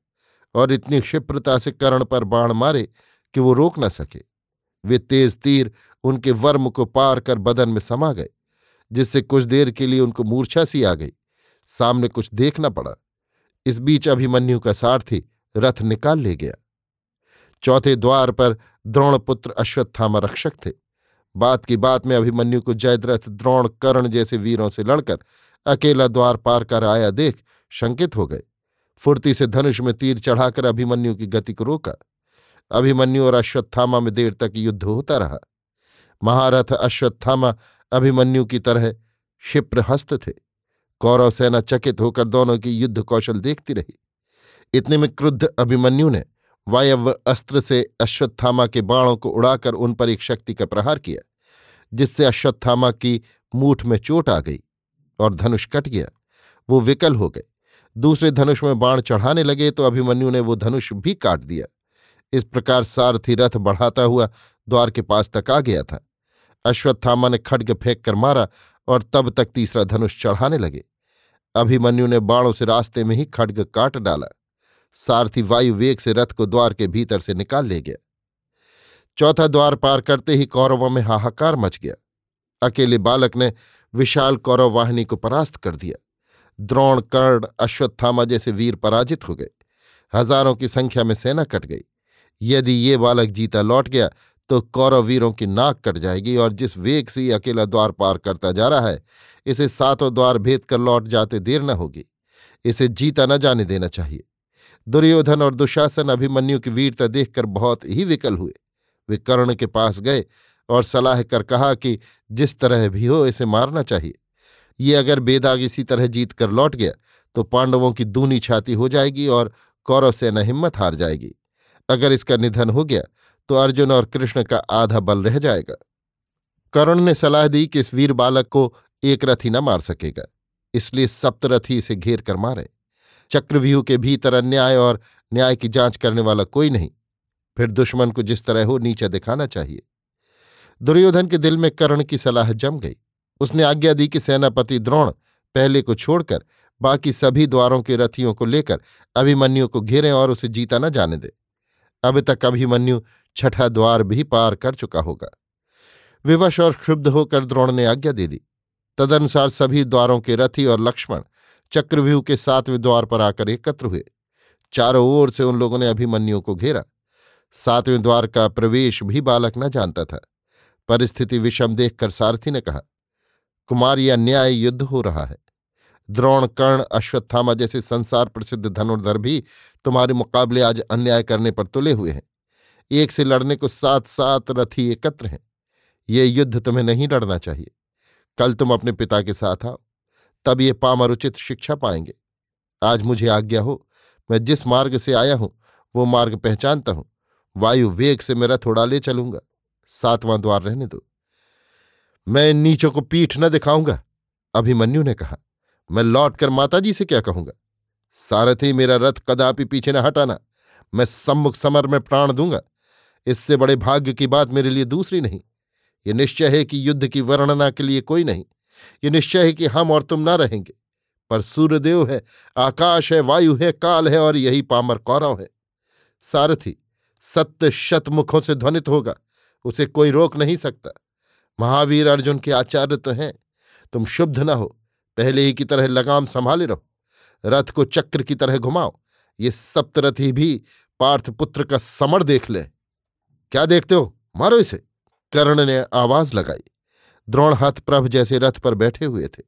और इतनी क्षिप्रता से कर्ण पर बाण मारे कि वो रोक न सके। वे तेज तीर उनके वर्म को पार कर बदन में समा गए, जिससे कुछ देर के लिए उनको मूर्छा सी आ गई। सामने कुछ देखना पड़ा। इस बीच अभिमन्यु का सारथी रथ निकाल ले गया। चौथे द्वार पर द्रोणपुत्र अश्वत्थामा रक्षक थे। बात की बात में अभिमन्यु को जयद्रथ द्रोण कर्ण जैसे वीरों से लड़कर अकेला द्वार पार कर आया देख शंकित हो गए। फुर्ती से धनुष में तीर चढ़ाकर अभिमन्यु की गति को रोका। अभिमन्यु और अश्वत्थामा में देर तक युद्ध होता रहा। महारथ अश्वत्थामा अभिमन्यु की तरह क्षिप्रहस्त थे। कौरव सेना चकित होकर दोनों की युद्ध कौशल देखती रही। इतने में क्रुद्ध अभिमन्यु ने वायव्य अस्त्र से अश्वत्थामा के बाणों को उड़ाकर उन पर एक शक्ति का प्रहार किया, जिससे अश्वत्थामा की मूठ में चोट आ गई और धनुष कट गया। वो विकल हो गए। दूसरे धनुष में बाण चढ़ाने लगे तो अभिमन्यु ने वो धनुष भी काट दिया। इस प्रकार सारथी रथ बढ़ाता हुआ द्वार के पास तक आ गया था। अश्वत्थामा ने खड्ग फेंक कर मारा और तब तक तीसरा धनुष चढ़ाने लगे। अभिमन्यु ने बाणों से रास्ते में ही खड्ग काट डाला। सारथी वायु वेग से रथ को द्वार के भीतर से निकाल ले गया। चौथा द्वार पार करते ही कौरवों में हाहाकार मच गया। अकेले बालक ने विशाल कौरव वाहिनी को परास्त कर दिया। द्रोण, कर्ण, अश्वत्थामा जैसे वीर पराजित हो गए। हज़ारों की संख्या में सेना कट गई। यदि ये बालक जीता लौट गया तो कौरव वीरों की नाक कट जाएगी और जिस वेग से अकेला द्वार पार करता जा रहा है, इसे सातों द्वार भेद कर लौट जाते देर न होगी। इसे जीता न जाने देना चाहिए। दुर्योधन और दुशासन अभिमन्यु की वीरता देखकर बहुत ही विकल हुए। वे कर्ण के पास गए और सलाह कर कहा कि जिस तरह भी हो, इसे मारना चाहिए। ये अगर बेदाग इसी तरह जीत कर लौट गया तो पांडवों की दूनी छाती हो जाएगी और कौरव सेना हिम्मत हार जाएगी। अगर इसका निधन हो गया तो अर्जुन और कृष्ण का आधा बल रह जाएगा। करुण ने सलाह दी कि इस वीर बालक को एक रथी न मार सकेगा, इसलिए सप्तरथी इसे घेर कर मारे। चक्रव्यूह के भीतर अन्याय और न्याय की जाँच करने वाला कोई नहीं, फिर दुश्मन को जिस तरह हो नीचा दिखाना चाहिए। दुर्योधन के दिल में कर्ण की सलाह जम गई। उसने आज्ञा दी कि सेनापति द्रोण पहले को छोड़कर बाकी सभी द्वारों के रथियों को लेकर अभिमन्यु को घेरें और उसे जीता न जाने दे। अब तक अभिमन्यु छठा द्वार भी पार कर चुका होगा। विवश और क्षुब्ध होकर द्रोण ने आज्ञा दे दी। तदनुसार सभी द्वारों के रथी और लक्ष्मण चक्रव्यूह के सातवें द्वार पर आकर एकत्र हुए। चारों ओर से उन लोगों ने अभिमन्युओं को घेरा। सातवें द्वार का प्रवेश भी बालक न जानता था। परिस्थिति विषम देखकर सारथी ने कहा, कुमार या न्याय युद्ध हो रहा है। द्रोण, कर्ण, अश्वत्थामा जैसे संसार प्रसिद्ध धनुर्धर भी तुम्हारे मुकाबले आज अन्याय करने पर तुले हुए हैं। एक से लड़ने को सात सात रथी एकत्र हैं। ये युद्ध तुम्हें नहीं लड़ना चाहिए। कल तुम अपने पिता के साथ आओ, तब ये पामर उचित शिक्षा पाएँगे। आज मुझे आज्ञा हो, मैं जिस मार्ग से आया हूँ, वो मार्ग पहचानता हूँ। वायु वेग से मेरा थोड़ा ले चलूँगा। सातवां द्वार रहने दो। मैं नीचों को पीठ न दिखाऊँगा, अभिमन्यु ने कहा। मैं लौट लौटकर माताजी से क्या कहूँगा? सारथी, मेरा रथ कदापि पीछे न हटाना। मैं सम्मुख समर में प्राण दूँगा। इससे बड़े भाग्य की बात मेरे लिए दूसरी नहीं। ये निश्चय है कि युद्ध की वर्णना के लिए कोई नहीं। ये निश्चय है कि हम और तुम ना रहेंगे। पर सूर्यदेव है, आकाश है, वायु है, काल है और यही पामर कौरव है। सारथी, सत्य शतमुखों से ध्वनित होगा। उसे कोई रोक नहीं सकता। महावीर अर्जुन के आचार्य तो हैं। तुम शुद्ध न हो। पहले ही की तरह लगाम संभाले रहो। रथ को चक्र की तरह घुमाओ। ये सप्तरथी भी पार्थ पुत्र का समर देख ले। क्या देखते हो? मारो इसे। कर्ण ने आवाज़ लगाई। द्रोण हथप्रभ जैसे रथ पर बैठे हुए थे।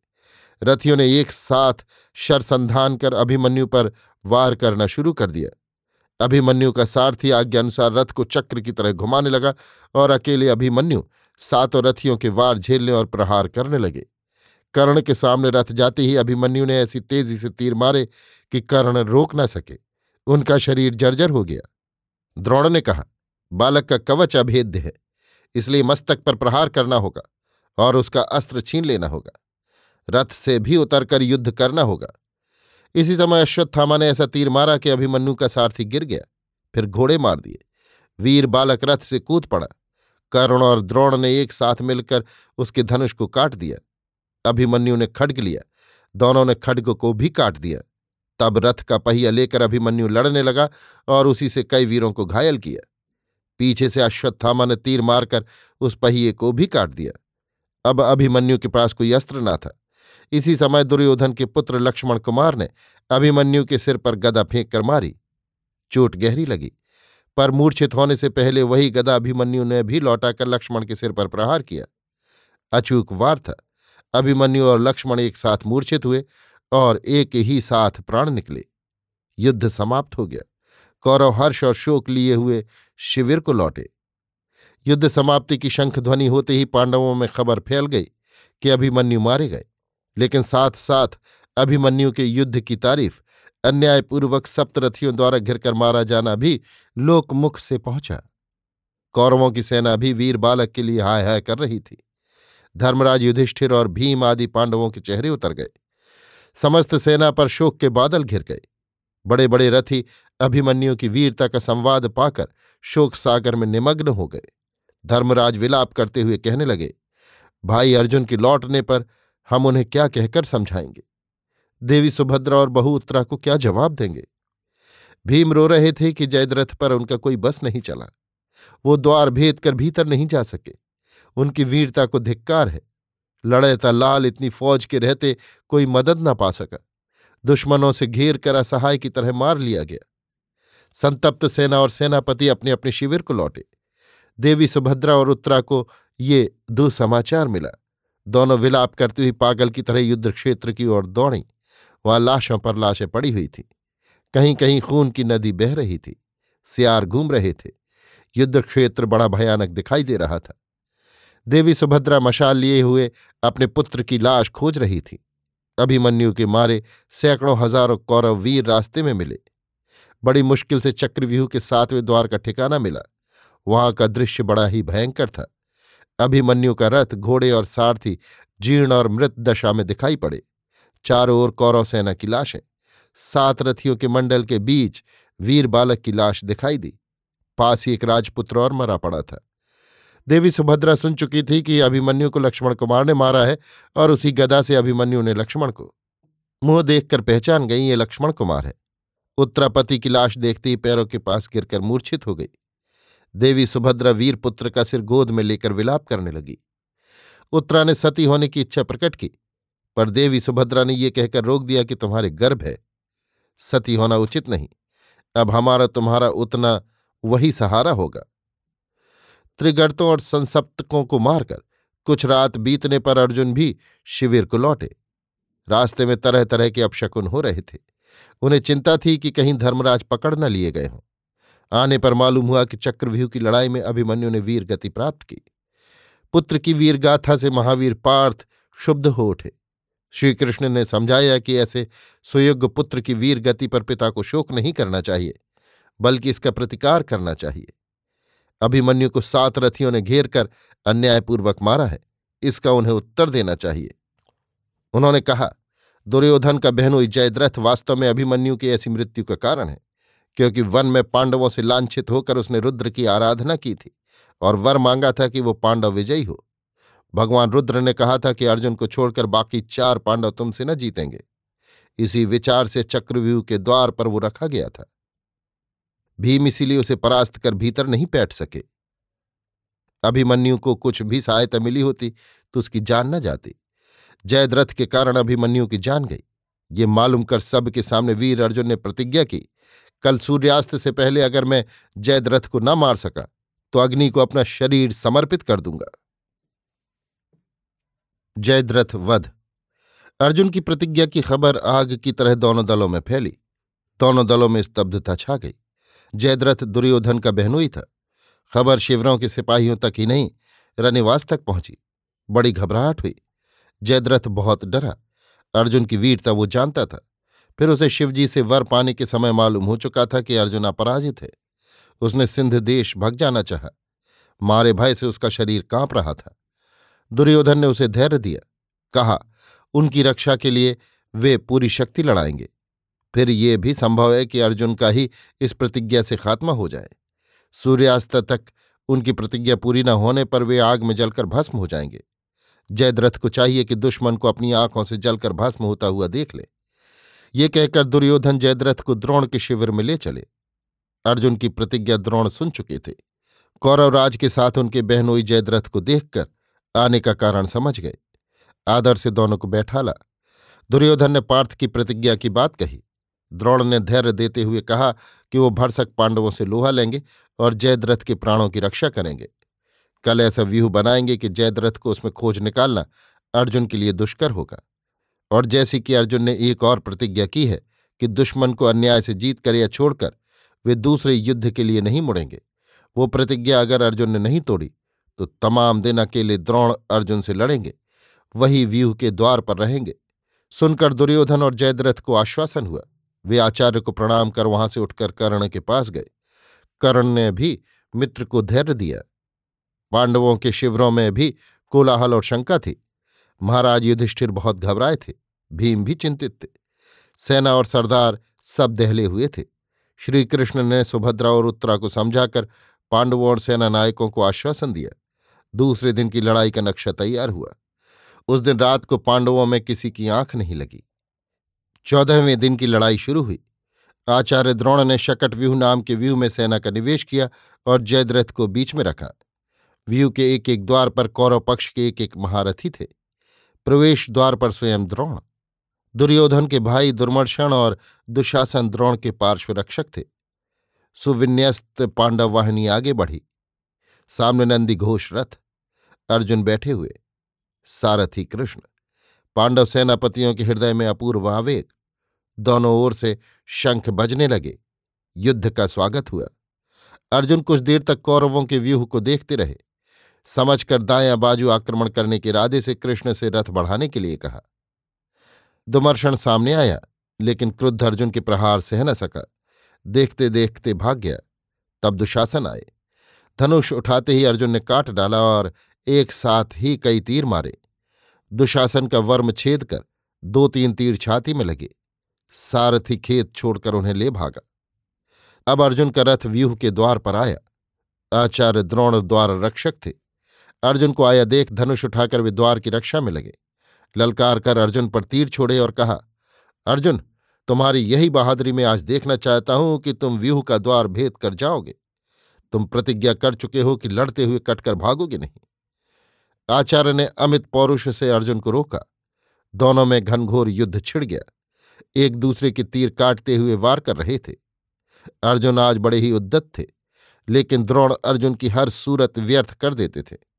रथियों ने एक साथ शरसंधान कर अभिमन्यु पर वार करना शुरू कर दिया। अभिमन्यु का सारथी आज्ञा अनुसार रथ को चक्र की तरह घुमाने लगा और अकेले अभिमन्यु सातों रथियों के वार झेलने और प्रहार करने लगे। कर्ण के सामने रथ जाते ही अभिमन्यु ने ऐसी तेज़ी से तीर मारे कि कर्ण रोक न सके। उनका शरीर जर्जर हो गया। द्रोण ने कहा बालक का कवच अभेद्य है, इसलिए मस्तक पर प्रहार करना होगा और उसका अस्त्र छीन लेना होगा। रथ से भी उतरकर युद्ध करना होगा। इसी समय अश्वत्थामा ने ऐसा तीर मारा कि अभिमन्यु का सारथी गिर गया, फिर घोड़े मार दिए। वीर बालक रथ से कूद पड़ा। करुण और द्रोण ने एक साथ मिलकर उसके धनुष को काट दिया। अभिमन्यु ने खड्ग लिया, दोनों ने खड्ग को भी काट दिया। तब रथ का पहिया लेकर अभिमन्यु लड़ने लगा और उसी से कई वीरों को घायल किया। पीछे से अश्वत्थामा ने तीर मारकर उस पहिए को भी काट दिया। अब अभिमन्यु के पास कोई अस्त्र न था। इसी समय दुर्योधन के पुत्र लक्ष्मण कुमार ने अभिमन्यु के सिर पर गदा फेंक कर मारी। चोट गहरी लगी। पर मूर्छित होने से पहले वही गदा अभिमन्यु ने भी लौटाकर लक्ष्मण के सिर पर प्रहार किया। अचूक वार था। अभिमन्यु और लक्ष्मण एक साथ मूर्छित हुए और एक ही साथ प्राण निकले। युद्ध समाप्त हो गया। कौरव हर्ष और शोक लिए हुए शिविर को लौटे। युद्ध समाप्ति की शंख ध्वनि होते ही पांडवों में खबर फैल गई कि अभिमन्यु मारे गए। लेकिन साथ साथ अभिमन्यु के युद्ध की तारीफ़, अन्यायपूर्वक सप्तरथियों द्वारा घिरकर मारा जाना भी लोकमुख से पहुँचा। कौरवों की सेना भी वीर बालक के लिए हाय हाय कर रही थी। धर्मराज युधिष्ठिर और भीम आदि पांडवों के चेहरे उतर गए। समस्त सेना पर शोक के बादल घिर गए। बड़े बड़े रथी अभिमन्यु की वीरता का संवाद पाकर शोक सागर में निमग्न हो गए। धर्मराज विलाप करते हुए कहने लगे, भाई अर्जुन के लौटने पर हम उन्हें क्या कहकर समझाएँगे? देवी सुभद्रा और बहु उत्तरा को क्या जवाब देंगे? भीम रो रहे थे कि जयद्रथ पर उनका कोई बस नहीं चला। वो द्वार भेद कर भीतर नहीं जा सके। उनकी वीरता को धिक्कार है। लड़ेता लाल इतनी फौज के रहते कोई मदद ना पा सका। दुश्मनों से घेर कर असहाय की तरह मार लिया गया। संतप्त सेना और सेनापति अपने अपने शिविर को लौटे। देवी सुभद्रा और उत्तरा को ये दुसमाचार मिला। दोनों विलाप करती हुई पागल की तरह युद्ध क्षेत्र की ओर दौड़ी। वहाँ लाशों पर लाशें पड़ी हुई थी। कहीं कहीं खून की नदी बह रही थी। सियार घूम रहे थे। युद्ध क्षेत्र बड़ा भयानक दिखाई दे रहा था। देवी सुभद्रा मशाल लिए हुए अपने पुत्र की लाश खोज रही थी। अभिमन्यु के मारे सैकड़ों हज़ारों कौरव वीर रास्ते में मिले। बड़ी मुश्किल से चक्रव्यूह के सातवें द्वार का ठिकाना मिला। वहाँ का दृश्य बड़ा ही भयंकर था। अभिमन्यु का रथ घोड़े और सारथी जीर्ण और मृत दशा में दिखाई पड़े। चारों ओर कौरव सेना की लाशें। सात रथियों के मंडल के बीच वीर बालक की लाश दिखाई दी। पास ही एक राजपुत्र और मरा पड़ा था। देवी सुभद्रा सुन चुकी थी कि अभिमन्यु को लक्ष्मण कुमार ने मारा है और उसी गदा से अभिमन्यु ने लक्ष्मण को। मुँह देखकर पहचान गई, ये लक्ष्मण कुमार है। उत्तरापति की लाश देखते ही पैरों के पास गिरकर मूर्छित हो गई। देवी सुभद्रा वीर पुत्र का सिर गोद में लेकर विलाप करने लगी। उत्तरा ने सती होने की इच्छा प्रकट की, पर देवी सुभद्रा ने यह कहकर रोक दिया कि तुम्हारे गर्भ है। सती होना उचित नहीं। अब हमारा तुम्हारा उतना वही सहारा होगा। त्रिगर्तों और संसप्तकों को मारकर कुछ रात बीतने पर अर्जुन भी शिविर को लौटे। रास्ते में तरह तरह के अपशकुन हो रहे थे। उन्हें चिंता थी कि कहीं धर्मराज पकड़ न लिए गए हों। आने पर मालूम हुआ कि चक्रव्यूह की लड़ाई में अभिमन्यु ने वीर गति प्राप्त की। पुत्र की वीर गाथा से महावीर पार्थ शुद्ध हो उठे। श्रीकृष्ण ने समझाया कि ऐसे सुयोग्य पुत्र की वीर गति पर पिता को शोक नहीं करना चाहिए, बल्कि इसका प्रतिकार करना चाहिए। अभिमन्यु को सात रथियों ने घेर कर अन्यायपूर्वक मारा है। इसका उन्हें उत्तर देना चाहिए। उन्होंने कहा दुर्योधन का बहनोई जयद्रथ वास्तव में अभिमन्यु की ऐसी मृत्यु का कारण है, क्योंकि वन में पांडवों से लांछित होकर उसने रुद्र की आराधना की थी और वर मांगा था कि वो पांडव विजयी हो। भगवान रुद्र ने कहा था कि अर्जुन को छोड़कर बाकी चार पांडव तुमसे न जीतेंगे। इसी विचार से चक्रव्यूह के द्वार पर वो रखा गया था। भीम इसीलिए उसे परास्त कर भीतर नहीं बैठ सके। अभिमन्यु को कुछ भी सहायता मिली होती तो उसकी जान न जाती। जयद्रथ के कारण अभिमन्यु की जान गई। ये मालूम कर सब के सामने वीर अर्जुन ने प्रतिज्ञा की, कल सूर्यास्त से पहले अगर मैं जयद्रथ को न मार सका तो अग्नि को अपना शरीर समर्पित कर दूँगा। जयद्रथ वध। अर्जुन की प्रतिज्ञा की खबर आग की तरह दोनों दलों में फैली। दोनों दलों में स्तब्धता छा गई। जयद्रथ दुर्योधन का बहनोई था। खबर शिवरों के सिपाहियों तक ही नहीं, रनिवास तक पहुँची। बड़ी घबराहट हुई। जयद्रथ बहुत डरा। अर्जुन की वीरता वो जानता था। फिर उसे शिवजी से वर पाने के समय मालूम हो चुका था कि अर्जुन अपराजित है। उसने सिंध देश भग जाना चाहा। मारे भय से उसका शरीर काँप रहा था। दुर्योधन ने उसे धैर्य दिया। कहा, उनकी रक्षा के लिए वे पूरी शक्ति लड़ाएँगे। फिर ये भी संभव है कि अर्जुन का ही इस प्रतिज्ञा से खात्मा हो जाए। सूर्यास्त तक उनकी प्रतिज्ञा पूरी न होने पर वे आग में जलकर भस्म हो जाएँगे। जयद्रथ को चाहिए कि दुश्मन को अपनी आँखों से जलकर भस्म होता हुआ देख ले। ये कहकर दुर्योधन जयद्रथ को द्रोण के शिविर में ले चले। अर्जुन की प्रतिज्ञा द्रोण सुन चुके थे। कौरवराज के साथ उनके बहनोई जयद्रथ को देखकर आने का कारण समझ गए। आदर से दोनों को बैठाला। दुर्योधन ने पार्थ की प्रतिज्ञा की बात कही। द्रोण ने धैर्य देते हुए कहा कि वो भरसक पांडवों से लोहा लेंगे और जयद्रथ के प्राणों की रक्षा करेंगे। कल ऐसा व्यूह बनाएँगे कि जयद्रथ को उसमें खोज निकालना अर्जुन के लिए दुष्कर होगा। और जैसे कि अर्जुन ने एक और प्रतिज्ञा की है कि दुश्मन को अन्याय से जीत कर या छोड़कर वे दूसरे युद्ध के लिए नहीं मुड़ेंगे। वो प्रतिज्ञा अगर अर्जुन ने नहीं तोड़ी तो तमाम दिन अकेले द्रोण अर्जुन से लड़ेंगे, वही व्यूह के द्वार पर रहेंगे। सुनकर दुर्योधन और जयद्रथ को आश्वासन हुआ। वे आचार्य को प्रणाम कर वहाँ से उठकर कर्ण के पास गए। कर्ण ने भी मित्र को धैर्य दिया। पांडवों के शिविरों में भी कोलाहल और शंका थी। महाराज युधिष्ठिर बहुत घबराए थे, भीम भी चिंतित थे। सेना और सरदार सब दहले हुए थे। श्री कृष्ण ने सुभद्रा और उत्तरा को समझाकर पांडवों और सेना नायकों को आश्वासन दिया। दूसरे दिन की लड़ाई का नक्शा तैयार हुआ। उस दिन रात को पांडवों में किसी की आँख नहीं लगी। चौदहवें दिन की लड़ाई शुरू हुई। आचार्य द्रोण ने शकट व्यूह नाम के व्यूह में सेना का निवेश किया और जयद्रथ को बीच में रखा। व्यूह के एक एक द्वार पर कौरव पक्ष के एक एक महारथी थे। प्रवेश द्वार पर स्वयं द्रोण, दुर्योधन के भाई दुर्मर्षण और दुशासन द्रोण के पार्श्व रक्षक थे। सुविन्यस्त पांडव वाहिनी आगे बढ़ी। सामने नंदी घोष रथ, अर्जुन बैठे हुए, सारथी कृष्ण, पांडव सेनापतियों के हृदय में अपूर्व आवेग, दोनों ओर से शंख बजने लगे, युद्ध का स्वागत हुआ। अर्जुन कुछ देर तक कौरवों के व्यूह को देखते रहे। समझकर दायां बाजू आक्रमण करने के इरादे से कृष्ण से रथ बढ़ाने के लिए कहा। दुमर्शन सामने आया, लेकिन क्रुद्ध अर्जुन के प्रहार सह न सका। देखते देखते भाग गया, तब दुशासन आए। धनुष उठाते ही अर्जुन ने काट डाला और एक साथ ही कई तीर मारे। दुशासन का वर्म छेद कर दो तीन तीर छाती में लगे। सारथी खेत छोड़कर उन्हें ले भागा। अब अर्जुन का रथ व्यूह के द्वार पर आया। आचार्य द्रोण द्वार रक्षक थे। अर्जुन को आया देख धनुष उठाकर वे द्वार की रक्षा में लगे। ललकार कर अर्जुन पर तीर छोड़े और कहा, अर्जुन, तुम्हारी यही बहादुरी में आज देखना चाहता हूँ कि तुम व्यूह का द्वार भेद कर जाओगे। तुम प्रतिज्ञा कर चुके हो कि लड़ते हुए कटकर भागोगे नहीं। आचार्य ने अमित पौरुष से अर्जुन को रोका। दोनों में घनघोर युद्ध छिड़ गया। एक दूसरे के तीर काटते हुए वार कर रहे थे। अर्जुन आज बड़े ही उद्दत थे, लेकिन द्रोण अर्जुन की हर सूरत व्यर्थ कर देते थे।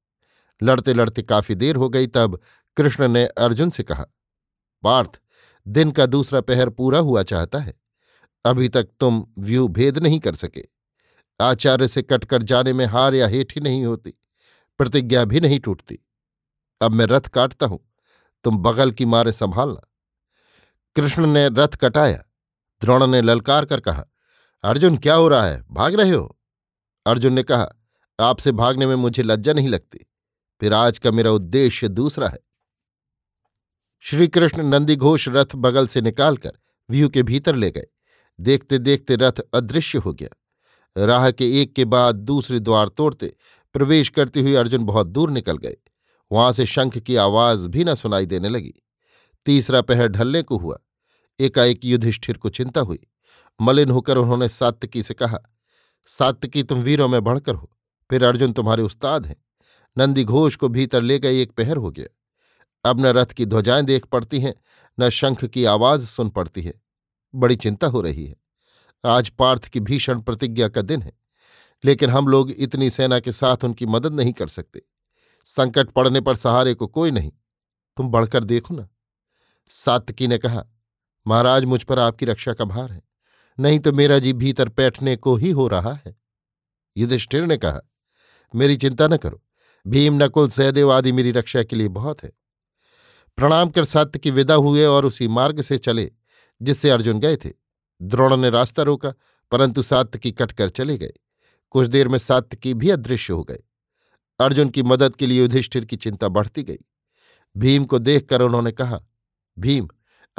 लड़ते लड़ते काफ़ी देर हो गई तब कृष्ण ने अर्जुन से कहा, पार्थ, दिन का दूसरा पहर पूरा हुआ चाहता है। अभी तक तुम व्यू भेद नहीं कर सके। आचार्य से कटकर जाने में हार या हेठ ही नहीं होती, प्रतिज्ञा भी नहीं टूटती। अब मैं रथ काटता हूँ, तुम बगल की मारे संभालना। कृष्ण ने रथ कटाया। द्रोण ने ललकार कर कहा, अर्जुन, क्या हो रहा है? भाग रहे हो? अर्जुन ने कहा, आपसे भागने में मुझे लज्जा नहीं लगती। फिर आज का मेरा उद्देश्य दूसरा है। श्रीकृष्ण नंदीघोष रथ बगल से निकालकर व्यू के भीतर ले गए। देखते देखते रथ अदृश्य हो गया। राह के एक के बाद दूसरे द्वार तोड़ते प्रवेश करते हुए अर्जुन बहुत दूर निकल गए। वहाँ से शंख की आवाज़ भी न सुनाई देने लगी। तीसरा पहर ढलने को हुआ। एकाएक युधिष्ठिर को चिंता हुई। मलिन होकर उन्होंने सात्तकी से कहा सात्तकी तुम वीरों में बढ़कर हो। फिर अर्जुन तुम्हारे उस्ताद हैं। नंदी घोष को भीतर ले गए एक पहर हो गया। अब न रथ की ध्वजाएँ देख पड़ती हैं, न शंख की आवाज़ सुन पड़ती है। बड़ी चिंता हो रही है। आज पार्थ की भीषण प्रतिज्ञा का दिन है, लेकिन हम लोग इतनी सेना के साथ उनकी मदद नहीं कर सकते। संकट पड़ने पर सहारे को कोई नहीं। तुम बढ़कर देखो ना। सातकी ने कहा, महाराज, मुझ पर आपकी रक्षा का भार है। नहीं तो मेरा जी भीतर बैठने को ही हो रहा है। युधिष्ठिर ने कहा, मेरी चिंता न करो। भीम नकुल सहदेव आदि मेरी रक्षा के लिए बहुत है। प्रणाम कर सत्य की विदा हुए और उसी मार्ग से चले, जिससे अर्जुन गए थे। द्रोण ने रास्ता रोका, परंतु सात्य की कटकर चले गए। कुछ देर में सात्य की भी अदृश्य हो गए। अर्जुन की मदद के लिए युधिष्ठिर की चिंता बढ़ती गई। भीम को देखकर उन्होंने कहा, भीम,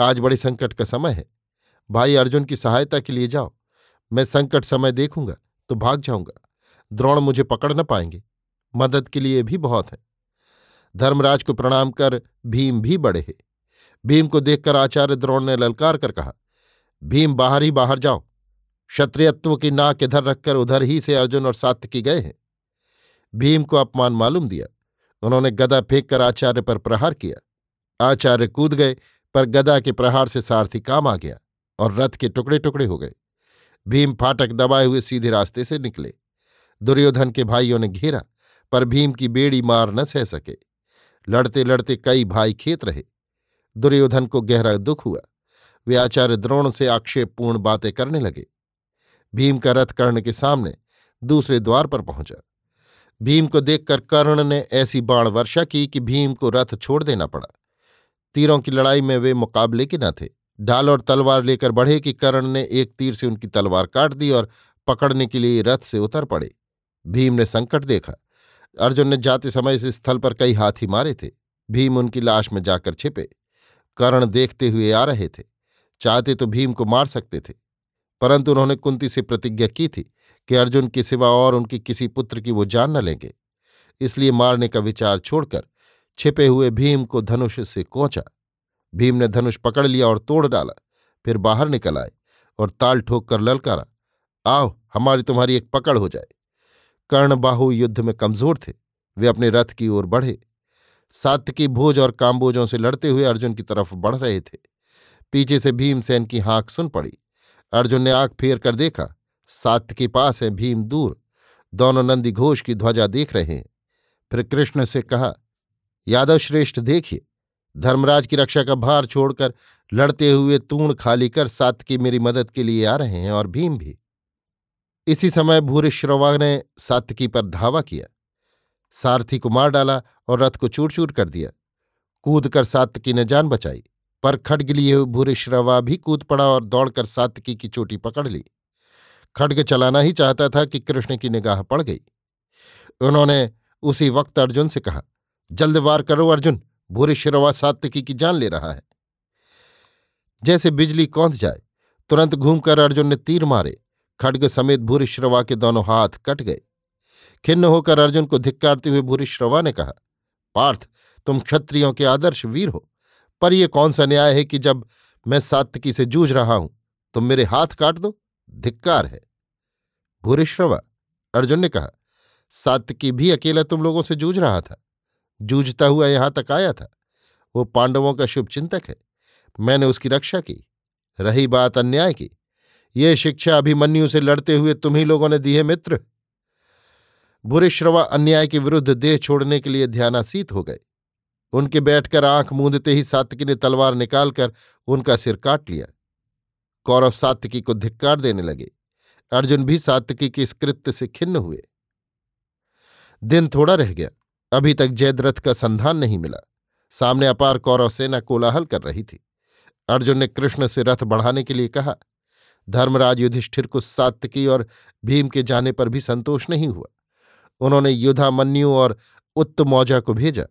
आज बड़े संकट का समय है। भाई अर्जुन की सहायता के लिए जाओ। मैं संकट समय देखूँगा तो भाग जाऊँगा। द्रोण मुझे पकड़ न पाएँगे। मदद के लिए भी बहुत है। धर्मराज को प्रणाम कर भीम भी बड़े है। भीम को देखकर आचार्य द्रोण ने ललकार कर कहा, भीम, बाहर ही बाहर जाओ। क्षत्रियत्व की नाक इधर रखकर उधर ही से अर्जुन और सात्यकी गए हैं। भीम को अपमान मालूम दिया। उन्होंने गदा फेंक कर आचार्य पर प्रहार किया। आचार्य कूद गए, पर गदा के प्रहार से सारथी काम आ गया और रथ के टुकड़े टुकड़े हो गए। भीम फाटक दबाए हुए सीधे रास्ते से निकले। दुर्योधन के भाइयों ने घेरा। पर भीम की बेड़ी मार न सह सके। लड़ते लड़ते कई भाई खेत रहे। दुर्योधन को गहरा दुख हुआ। वे आचार्य द्रोण से आक्षेपपूर्ण बातें करने लगे। भीम का रथ कर्ण के सामने दूसरे द्वार पर पहुँचा। भीम को देखकर कर्ण ने ऐसी बाण वर्षा की कि भीम को रथ छोड़ देना पड़ा। तीरों की लड़ाई में वे मुकाबले के न थे। ढाल और तलवार लेकर बढ़े कि कर्ण ने एक तीर से उनकी तलवार काट दी और पकड़ने के लिए रथ से उतर पड़े। भीम ने संकट देखा। अर्जुन ने जाते समय इस स्थल पर कई हाथी मारे थे। भीम उनकी लाश में जाकर छिपे। कर्ण देखते हुए आ रहे थे। चाहते तो भीम को मार सकते थे। परंतु उन्होंने कुंती से प्रतिज्ञा की थी कि अर्जुन के सिवा और उनके किसी पुत्र की वो जान न लेंगे। इसलिए मारने का विचार छोड़कर छिपे हुए भीम को धनुष से कोचा। भीम ने धनुष पकड़ लिया और तोड़ डाला। फिर बाहर निकल आए और ताल ठोक कर ललकारा, आओ, हमारी तुम्हारी एक पकड़ हो जाए। कर्णबाहु युद्ध में कमज़ोर थे। वे अपने रथ की ओर बढ़े। सात्यकी भोज और काम्बोजों से लड़ते हुए अर्जुन की तरफ़ बढ़ रहे थे। पीछे से भीमसेन की हाँक सुन पड़ी। अर्जुन ने आँख फेर कर देखा। सात्य के पास है, भीम दूर। दोनों नंदी घोष की ध्वजा देख रहे हैं। फिर कृष्ण से कहा यादव श्रेष्ठ देखिए, धर्मराज की रक्षा का भार छोड़कर लड़ते हुए तूण खाली कर सात की मेरी मदद के लिए आ रहे हैं और भीम भी। इसी समय भूरिश्रवा ने सात्विकी पर धावा किया। सारथी को मार डाला और रथ को चूर चूर कर दिया। कूद कर सात्विकी ने जान बचाई, पर खड्ग लिए भूरिश्रवा भी कूद पड़ा और दौड़कर सात्विकी की चोटी पकड़ ली। खड्ग चलाना ही चाहता था कि कृष्ण की निगाह पड़ गई। उन्होंने उसी वक्त अर्जुन से कहा, जल्द वार करो अर्जुन भूरिश्रवा सात्विकी की जान ले रहा है। जैसे बिजली कौंध जाए, तुरंत घूमकर अर्जुन ने तीर मारे खड्ग समेत भूरिश्रवा के दोनों हाथ कट गए। खिन्न होकर अर्जुन को धिक्कारते हुए भूरिश्रवा ने कहा, पार्थ, तुम क्षत्रियों के आदर्श वीर हो, पर यह कौन सा न्याय है कि जब मैं सात्विकी से जूझ रहा हूँ, तुम मेरे हाथ काट दो? धिक्कार है। भूरिश्रवा अर्जुन ने कहा, सात्विकी भी अकेला तुम लोगों से जूझ रहा था। जूझता हुआ यहाँ तक आया था। वो पांडवों का शुभ चिंतक है। मैंने उसकी रक्षा की, रही बात अन्याय की। ये शिक्षा अभिमन्यु से लड़ते हुए तुम्ही लोगों ने दी है, मित्र। बुरे श्रवा अन्याय के विरुद्ध देह छोड़ने के लिए ध्यानासीत हो गए। उनके बैठकर आँख मूंदते ही सात्विकी ने तलवार निकालकर उनका सिर काट लिया। कौरव सात्विकी को धिक्कार देने लगे। अर्जुन भी सात्विकी के इस कृत्य से खिन्न हुए। दिन थोड़ा रह गया। अभी तक जयद्रथ का संधान नहीं मिला। सामने अपार कौरव सेना कोलाहल कर रही थी। अर्जुन ने कृष्ण से रथ बढ़ाने के लिए कहा धर्मराज युधिष्ठिर को सात्विकी और भीम के जाने पर भी संतोष नहीं हुआ। उन्होंने युधामन्यु और उत्तमौजा को भेजा।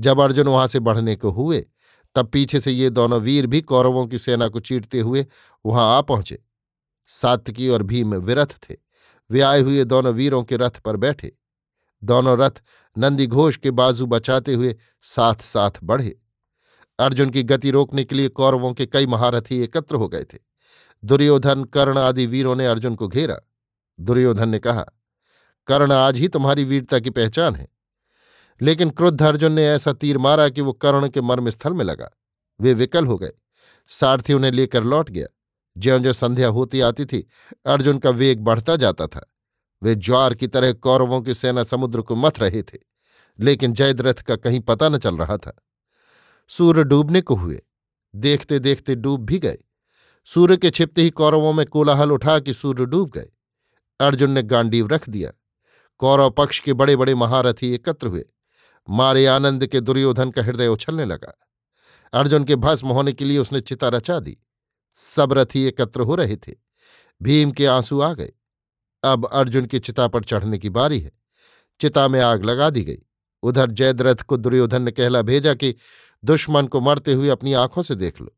जब अर्जुन वहाँ से बढ़ने को हुए, तब पीछे से ये दोनों वीर भी कौरवों की सेना को चीटते हुए वहाँ आ पहुँचे। सात्विकी और भीम विरथ थे। वे आए हुए दोनों वीरों के रथ पर बैठे। दोनों रथ नंदी घोष के बाजू बचाते हुए साथ साथ बढ़े। अर्जुन की गति रोकने के लिए कौरवों के कई महारथी एकत्र हो गए थे। दुर्योधन कर्ण आदि वीरों ने अर्जुन को घेरा। दुर्योधन ने कहा, कर्ण आज ही तुम्हारी वीरता की पहचान है। लेकिन क्रुद्ध अर्जुन ने ऐसा तीर मारा कि वो कर्ण के मर्म स्थल में लगा। वे विकल हो गए। सारथी उन्हें लेकर लौट गया। ज्यो ज्यो संध्या होती आती थी, अर्जुन का वेग बढ़ता जाता था। वे ज्वार की तरह कौरवों की सेना समुद्र को मथ रहे थे, लेकिन जयद्रथ का कहीं पता न चल रहा था। सूर्य डूबने को हुए। देखते देखते डूब भी गए। सूर्य के छिपते ही कौरवों में कोलाहल उठा कि सूर्य डूब गए। अर्जुन ने गांडीव रख दिया। कौरव पक्ष के बड़े बड़े महारथी एकत्र हुए। मारे आनंद के दुर्योधन का हृदय उछलने लगा। अर्जुन के भस्म होने के लिए उसने चिता रचा दी। सब रथी एकत्र हो रहे थे। भीम के आँसू आ गए। अब अर्जुन की चिता पर चढ़ने की बारी है। चिता में आग लगा दी गई। उधर जयद्रथ को दुर्योधन ने कहला भेजा कि, दुश्मन को मरते हुए अपनी आँखों से देख लो।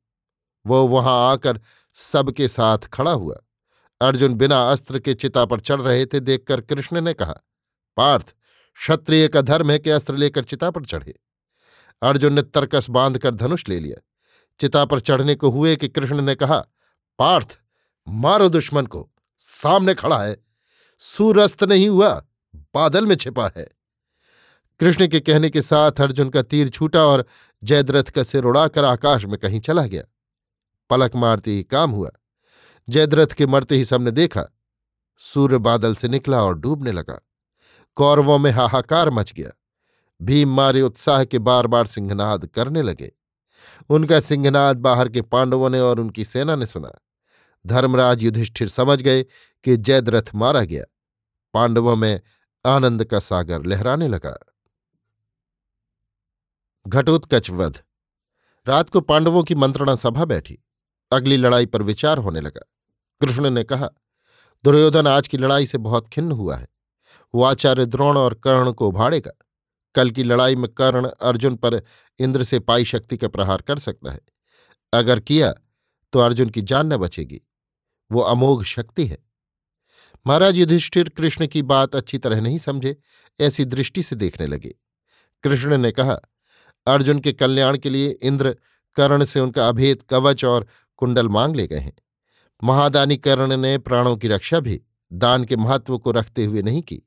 वो वहाँ आकर सबके साथ खड़ा हुआ। अर्जुन बिना अस्त्र के चिता पर चढ़ रहे थे देखकर कृष्ण ने कहा, पार्थ, क्षत्रिय का धर्म है कि अस्त्र लेकर चिता पर चढ़े? अर्जुन ने तर्कस बांधकर धनुष ले लिया। चिता पर चढ़ने को हुए कि कृष्ण ने कहा, पार्थ, मारो दुश्मन को, सामने खड़ा है। सूरस्त नहीं हुआ, बादल में छिपा है। कृष्ण के कहने के साथ अर्जुन का तीर छूटा और जयद्रथ का सिर उड़ाकर आकाश में कहीं चला गया। पलक मारते ही काम हुआ। जयद्रथ के मरते ही सबने देखा। सूर्य बादल से निकला और डूबने लगा। कौरवों में हाहाकार मच गया। भीम मारे उत्साह के बार बार सिंहनाद करने लगे। उनका सिंहनाद बाहर के पांडवों ने और उनकी सेना ने सुना। धर्मराज युधिष्ठिर समझ गए कि जयद्रथ मारा गया। पांडवों में आनंद का सागर लहराने लगा। घटोत्कच वध। रात को पांडवों की मंत्रणा सभा बैठी। अगली लड़ाई पर विचार होने लगा। कृष्ण ने कहा, दुर्योधन आज की लड़ाई से बहुत खिन्न हुआ है। वो आचार्य द्रोण और कर्ण को उभाड़ेगा कल की लड़ाई में कर्ण अर्जुन पर इंद्र से पाई शक्ति का प्रहार कर सकता है। अगर किया तो अर्जुन की जान न बचेगी। वो अमोघ शक्ति है। महाराज युधिष्ठिर कृष्ण की बात अच्छी तरह नहीं समझे, ऐसी दृष्टि से देखने लगे। कृष्ण ने कहा, अर्जुन के कल्याण के लिए इंद्र कर्ण से उनका अभेद कवच और कुंडल मांग ले गए हैं। महादानी कर्ण ने प्राणों की रक्षा भी दान के महत्व को रखते हुए नहीं की।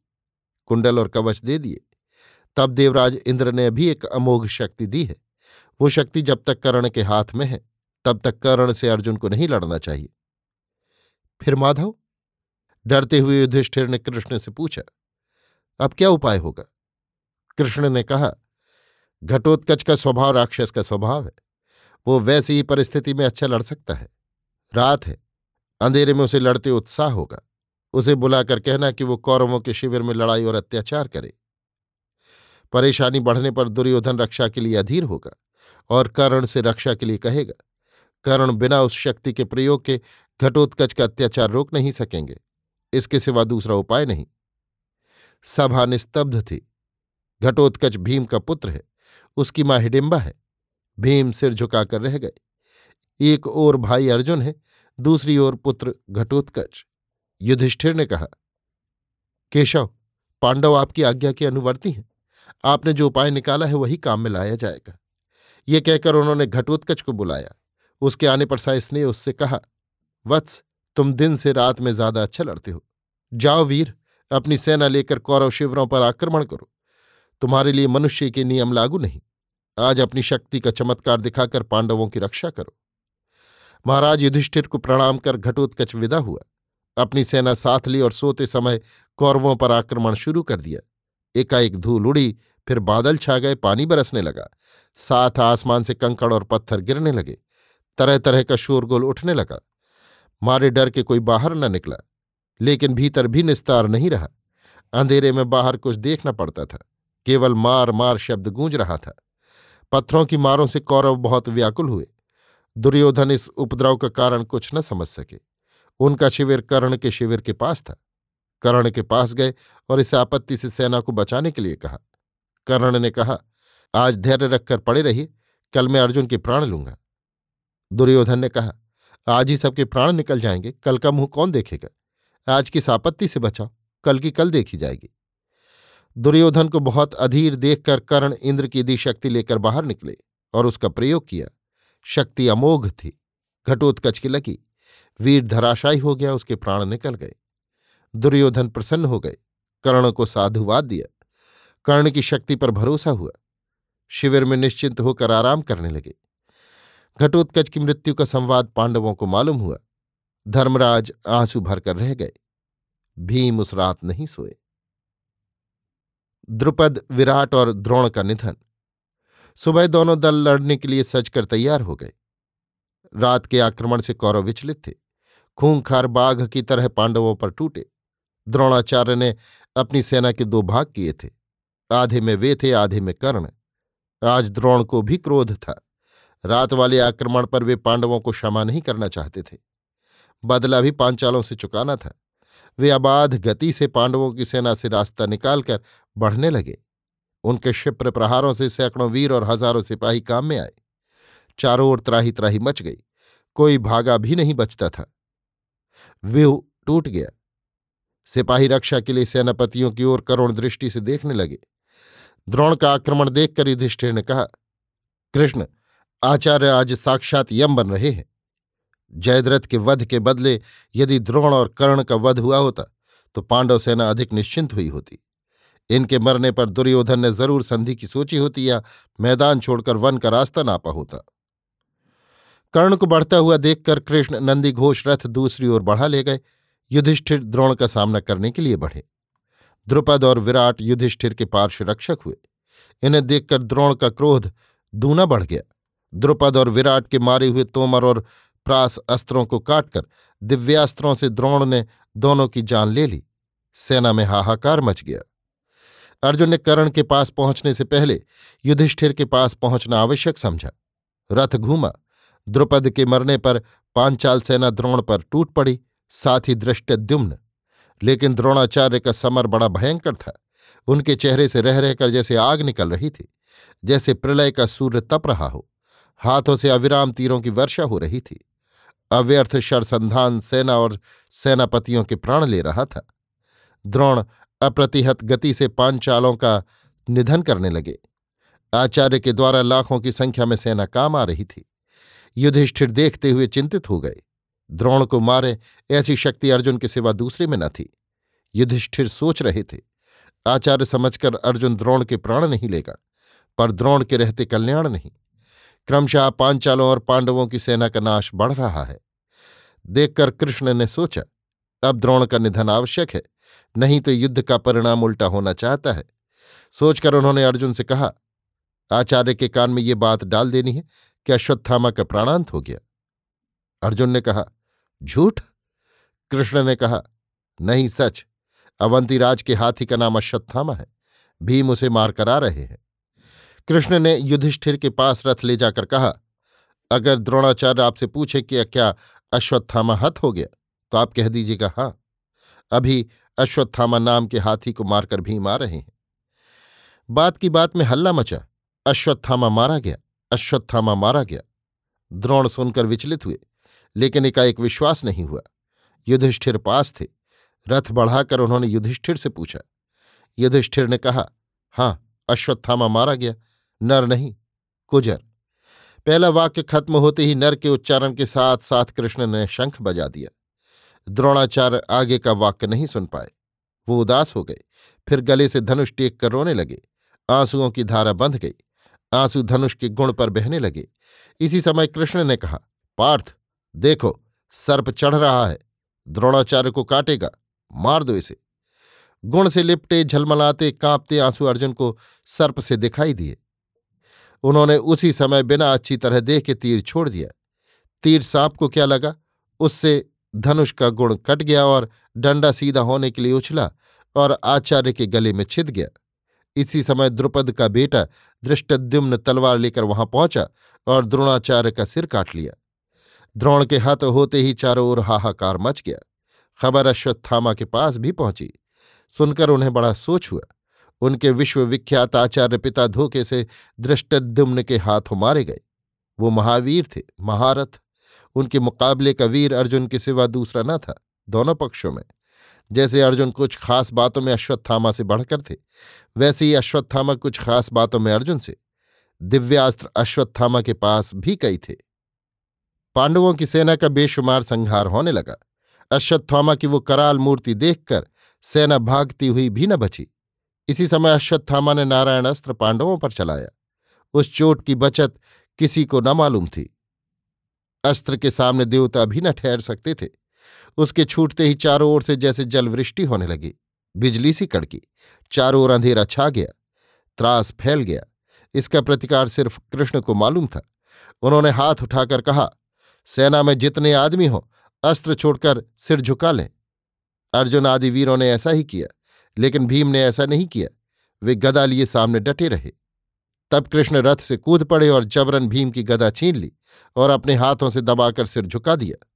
कुंडल और कवच दे दिए। तब देवराज इंद्र ने भी एक अमोघ शक्ति दी है। वो शक्ति जब तक कर्ण के हाथ में है, तब तक कर्ण से अर्जुन को नहीं लड़ना चाहिए। फिर माधव? डरते हुए युधिष्ठिर ने कृष्ण से पूछा, अब क्या उपाय होगा? कृष्ण ने कहा, घटोत्कच का स्वभाव, राक्षस का स्वभाव है। वो वैसी ही परिस्थिति में अच्छा लड़ सकता है। रात है। अंधेरे में उसे लड़ते उत्साह होगा। उसे बुलाकर कहना कि वो कौरवों के शिविर में लड़ाई और अत्याचार करे। परेशानी बढ़ने पर दुर्योधन रक्षा के लिए अधीर होगा और कर्ण से रक्षा के लिए कहेगा, कर्ण बिना उस शक्ति के प्रयोग के घटोत्कच का अत्याचार रोक नहीं सकेंगे। इसके सिवा दूसरा उपाय नहीं। सभा निस्तब्ध थी। घटोत्कच भीम का पुत्र है। उसकी माँ हिडिम्बा है। भीम सिर झुकाकर रह गए। एक ओर भाई अर्जुन है, दूसरी ओर पुत्र घटोत्कच। युधिष्ठिर ने कहा, केशव, पांडव आपकी आज्ञा के अनुवर्ती हैं। आपने जो उपाय निकाला है वही काम में लाया जाएगा। ये कहकर उन्होंने घटोत्कच को बुलाया। उसके आने पर साइस ने उससे कहा, वत्स, तुम दिन से रात में ज़्यादा अच्छा लड़ते हो। जाओ वीर, अपनी सेना लेकर कौरव शिवरों पर आक्रमण करो। तुम्हारे लिए मनुष्य के नियम लागू नहीं। आज अपनी शक्ति का चमत्कार दिखाकर पांडवों की रक्षा करो। महाराज युधिष्ठिर को प्रणाम कर घटोत्कच विदा हुआ। अपनी सेना साथ ली और सोते समय कौरवों पर आक्रमण शुरू कर दिया। एकाएक धूल उड़ी, फिर बादल छा गए, पानी बरसने लगा। साथ आसमान से कंकड़ और पत्थर गिरने लगे। तरह तरह का शोरगोल उठने लगा। मारे डर के कोई बाहर न निकला, लेकिन भीतर भी निस्तार नहीं रहा। अंधेरे में बाहर कुछ देखना पड़ता था। केवल मार मार शब्द गूंज रहा था। पत्थरों की मारों से कौरव बहुत व्याकुल हुए। दुर्योधन इस उपद्रव का कारण कुछ न समझ सके। उनका शिविर कर्ण के शिविर के पास था। कर्ण के पास गए और इस आपत्ति से सेना को बचाने के लिए कहा। कर्ण ने कहा, आज धैर्य रखकर पड़े रहिए, कल मैं अर्जुन के प्राण लूँगा। दुर्योधन ने कहा, आज ही सबके प्राण निकल जाएँगे, कल का मुँह कौन देखेगा? आज किस आपत्ति से बचाओ, कल की कल देखी जाएगी। दुर्योधन को बहुत अधीर देखकर कर्ण इंद्र की दी शक्ति लेकर बाहर निकले और उसका प्रयोग किया, शक्ति अमोघ थी। घटोत्कच की लगी। वीर धराशायी हो गया, उसके प्राण निकल गए। दुर्योधन प्रसन्न हो गए। कर्ण को साधुवाद दिया। कर्ण की शक्ति पर भरोसा हुआ। शिविर में निश्चिंत होकर आराम करने लगे। घटोत्कच की मृत्यु का संवाद पांडवों को मालूम हुआ। धर्मराज आँसू भरकर रह गए। भीम उस रात नहीं सोए। द्रुपद, विराट और द्रोण का निधन। सुबह दोनों दल लड़ने के लिए सजकर तैयार हो गए। रात के आक्रमण से कौरव विचलित थे। खूंखार बाघ की तरह पांडवों पर टूटे। द्रोणाचार्य ने अपनी सेना के दो भाग किए थे। आधे में वे थे, आधे में कर्ण। आज द्रोण को भी क्रोध था। रात वाले आक्रमण पर वे पांडवों को क्षमा नहीं करना चाहते थे। बदला भी पांचालों से चुकाना था। वे अबाध गति से पांडवों की सेना से रास्ता निकालकर बढ़ने लगे। उनके क्षिप्र प्रहारों से सैकड़ों वीर और हज़ारों सिपाही काम में आए। चारों ओर त्राही त्राही मच गई। कोई भागा भी नहीं बचता था। व्यू टूट गया। सिपाही रक्षा के लिए सेनापतियों की ओर करुण दृष्टि से देखने लगे। द्रोण का आक्रमण देखकर युधिष्ठिर ने कहा, कृष्ण, आचार्य आज साक्षात यम बन रहे हैं। जयद्रथ के वध के बदले यदि द्रोण और कर्ण का वध हुआ होता तो पांडव सेना अधिक निश्चिंत हुई होती। इनके मरने पर दुर्योधन ने ज़रूर संधि की सोची होती या मैदान छोड़कर वन का रास्ता नापा होता। कर्ण को बढ़ता हुआ देखकर कृष्ण नंदी घोष रथ दूसरी ओर बढ़ा ले गए। युधिष्ठिर द्रोण का सामना करने के लिए बढ़े। द्रुपद और विराट युधिष्ठिर के पार्श्व रक्षक हुए। इन्हें देखकर द्रोण का क्रोध दूना बढ़ गया। द्रुपद और विराट के मारे हुए तोमर और प्रास अस्त्रों को काटकर दिव्यास्त्रों से द्रोण ने दोनों की जान ले ली। सेना में हाहाकार मच गया। अर्जुन ने कर्ण के पास पहुँचने से पहले युधिष्ठिर के पास पहुँचना आवश्यक समझा। रथ घूमा। द्रुपद के मरने पर पांचाल सेना द्रोण पर टूट पड़ी, साथ ही दृष्टद्युम्न लेकिन द्रोणाचार्य का समर बड़ा भयंकर था। उनके चेहरे से रह रहकर जैसे आग निकल रही थी, जैसे प्रलय का सूर्य तप रहा हो। हाथों से अविराम तीरों की वर्षा हो रही थी। अव्यर्थ शरसंधान सेना और सेनापतियों के प्राण ले रहा था। द्रोण अप्रतिहत गति से पांचालों का निधन करने लगे। आचार्य के द्वारा लाखों की संख्या में सेना काम आ रही थी। युधिष्ठिर देखते हुए चिंतित हो गए। द्रोण को मारे ऐसी शक्ति अर्जुन के सिवा दूसरे में न थी। युधिष्ठिर सोच रहे थे। आचार्य समझकर अर्जुन द्रोण के प्राण नहीं लेगा, पर द्रोण के रहते कल्याण नहीं। क्रमशः पांचालों और पांडवों की सेना का नाश बढ़ रहा है। देखकर कृष्ण ने सोचा, अब द्रोण का निधन आवश्यक है, नहीं तो युद्ध का परिणाम उल्टा होना चाहता है। सोचकर उन्होंने अर्जुन से कहा, आचार्य के कान में ये बात डाल देनी है कि अश्वत्थामा का प्राणांत हो गया। अर्जुन ने कहा, झूठ? कृष्ण ने कहा, नहीं सच, अवंतीराज के हाथी का नाम अश्वत्थामा है, भीम उसे मारकर आ रहे हैं। कृष्ण ने युधिष्ठिर के पास रथ ले जाकर कहा, अगर द्रोणाचार्य आपसे पूछे कि क्या अश्वत्थामा हत हो गया तो आप कह दीजिएगा हाँ अभी अश्वत्थामा नाम के हाथी को मारकर भीम आ रहे हैं। बात की बात में हल्ला मचा, अश्वत्थामा मारा गया, अश्वत्थामा मारा गया। द्रोण सुनकर विचलित हुए, लेकिन एकाएक विश्वास नहीं हुआ। युधिष्ठिर पास थे, रथ बढ़ाकर उन्होंने युधिष्ठिर से पूछा। युधिष्ठिर ने कहा, हाँ, अश्वत्थामा मारा गया नर नहीं, कुजर। पहला वाक्य खत्म होते ही नर के उच्चारण के साथ साथ कृष्ण ने शंख बजा दिया। द्रोणाचार्य आगे का वाक्य नहीं सुन पाए। वो उदास हो गए। फिर गले से धनुष टेक कर रोने लगे। आंसुओं की धारा बंध गई। आँसू धनुष के गुण पर बहने लगे। इसी समय कृष्ण ने कहा, पार्थ, देखो, सर्प चढ़ रहा है। द्रोणाचार्य को काटेगा। मार दो इसे। गुण से लिपटे झलमलाते कांपते आँसू अर्जुन को सर्प से दिखाई दिए। उन्होंने उसी समय बिना अच्छी तरह देख के तीर छोड़ दिया। तीर सांप को क्या लगा? उससे धनुष का गुण कट गया और डंडा सीधा होने के लिए उछला और आचार्य के गले में छिद गया। इसी समय द्रुपद का बेटा दृष्टद्युम्न तलवार लेकर वहाँ पहुँचा और द्रोणाचार्य का सिर काट लिया। द्रोण के हाथ होते ही चारों ओर हाहाकार मच गया। खबर अश्वत्थामा के पास भी पहुँची। सुनकर उन्हें बड़ा सोच हुआ। उनके विश्वविख्यात आचार्य पिता धोखे से दृष्टद्युम्न के हाथों मारे गए। वो महावीर थे, महारथ। उनके मुकाबले का वीर अर्जुन के सिवा दूसरा न था, दोनों पक्षों में। जैसे अर्जुन कुछ खास बातों में अश्वत्थामा से बढ़कर थे, वैसे ही अश्वत्थामा कुछ खास बातों में अर्जुन से। दिव्यास्त्र अश्वत्थामा के पास भी कई थे। पांडवों की सेना का बेशुमार संहार होने लगा। अश्वत्थामा की वो कराल मूर्ति देखकर सेना भागती हुई भी न बची। इसी समय अश्वत्थामा ने नारायण अस्त्र पांडवों पर चलाया। उस चोट की बचत किसी को न मालूम थी। अस्त्र के सामने देवता भी न ठहर सकते थे। उसके छूटते ही चारों ओर से जैसे जलवृष्टि होने लगी। बिजली सी कड़की। चारों ओर अंधेरा छा गया। त्रास फैल गया। इसका प्रतिकार सिर्फ़ कृष्ण को मालूम था। उन्होंने हाथ उठाकर कहा, सेना में जितने आदमी हो, अस्त्र छोड़कर सिर झुका लें। अर्जुन आदि वीरों ने ऐसा ही किया। लेकिन भीम ने ऐसा नहीं किया। वे गदा लिए सामने डटे रहे। तब कृष्ण रथ से कूद पड़े और जबरन भीम की गदा छीन ली और अपने हाथों से दबाकर सिर झुका दिया।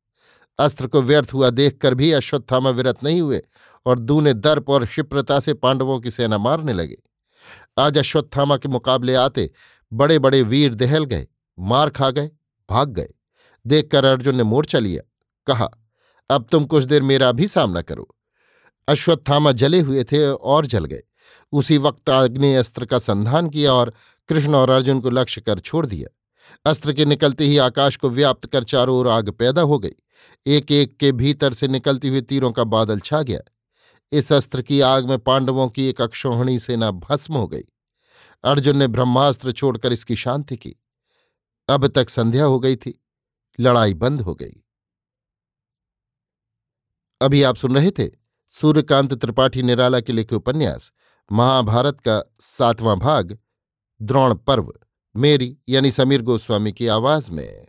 अस्त्र को व्यर्थ हुआ देखकर भी अश्वत्थामा विरत नहीं हुए और दूने दर्प और क्षिप्रता से पांडवों की सेना मारने लगे। आज अश्वत्थामा के मुकाबले आते बड़े बड़े वीर दहल गए, मार खा गए, भाग गए। देखकर अर्जुन ने मोर्चा लिया, कहा, अब तुम कुछ देर मेरा भी सामना करो। अश्वत्थामा जले हुए थे और जल गए। उसी वक्त आग्नेय अस्त्र का संधान किया और कृष्ण और अर्जुन को लक्ष्य कर छोड़ दिया। अस्त्र के निकलते ही आकाश को व्याप्त कर चारों ओर आग पैदा हो गई। एक एक के भीतर से निकलती हुई तीरों का बादल छा गया। इस अस्त्र की आग में पांडवों की एक अक्षोहणी सेना भस्म हो गई। अर्जुन ने ब्रह्मास्त्र छोड़कर इसकी शांति की। अब तक संध्या हो गई थी। लड़ाई बंद हो गई। अभी आप सुन रहे थे सूर्यकांत त्रिपाठी निराला के लिखे उपन्यास, महाभारत का सातवां भाग, द्रोण पर्व, मेरी यानी समीर गोस्वामी की आवाज़ में।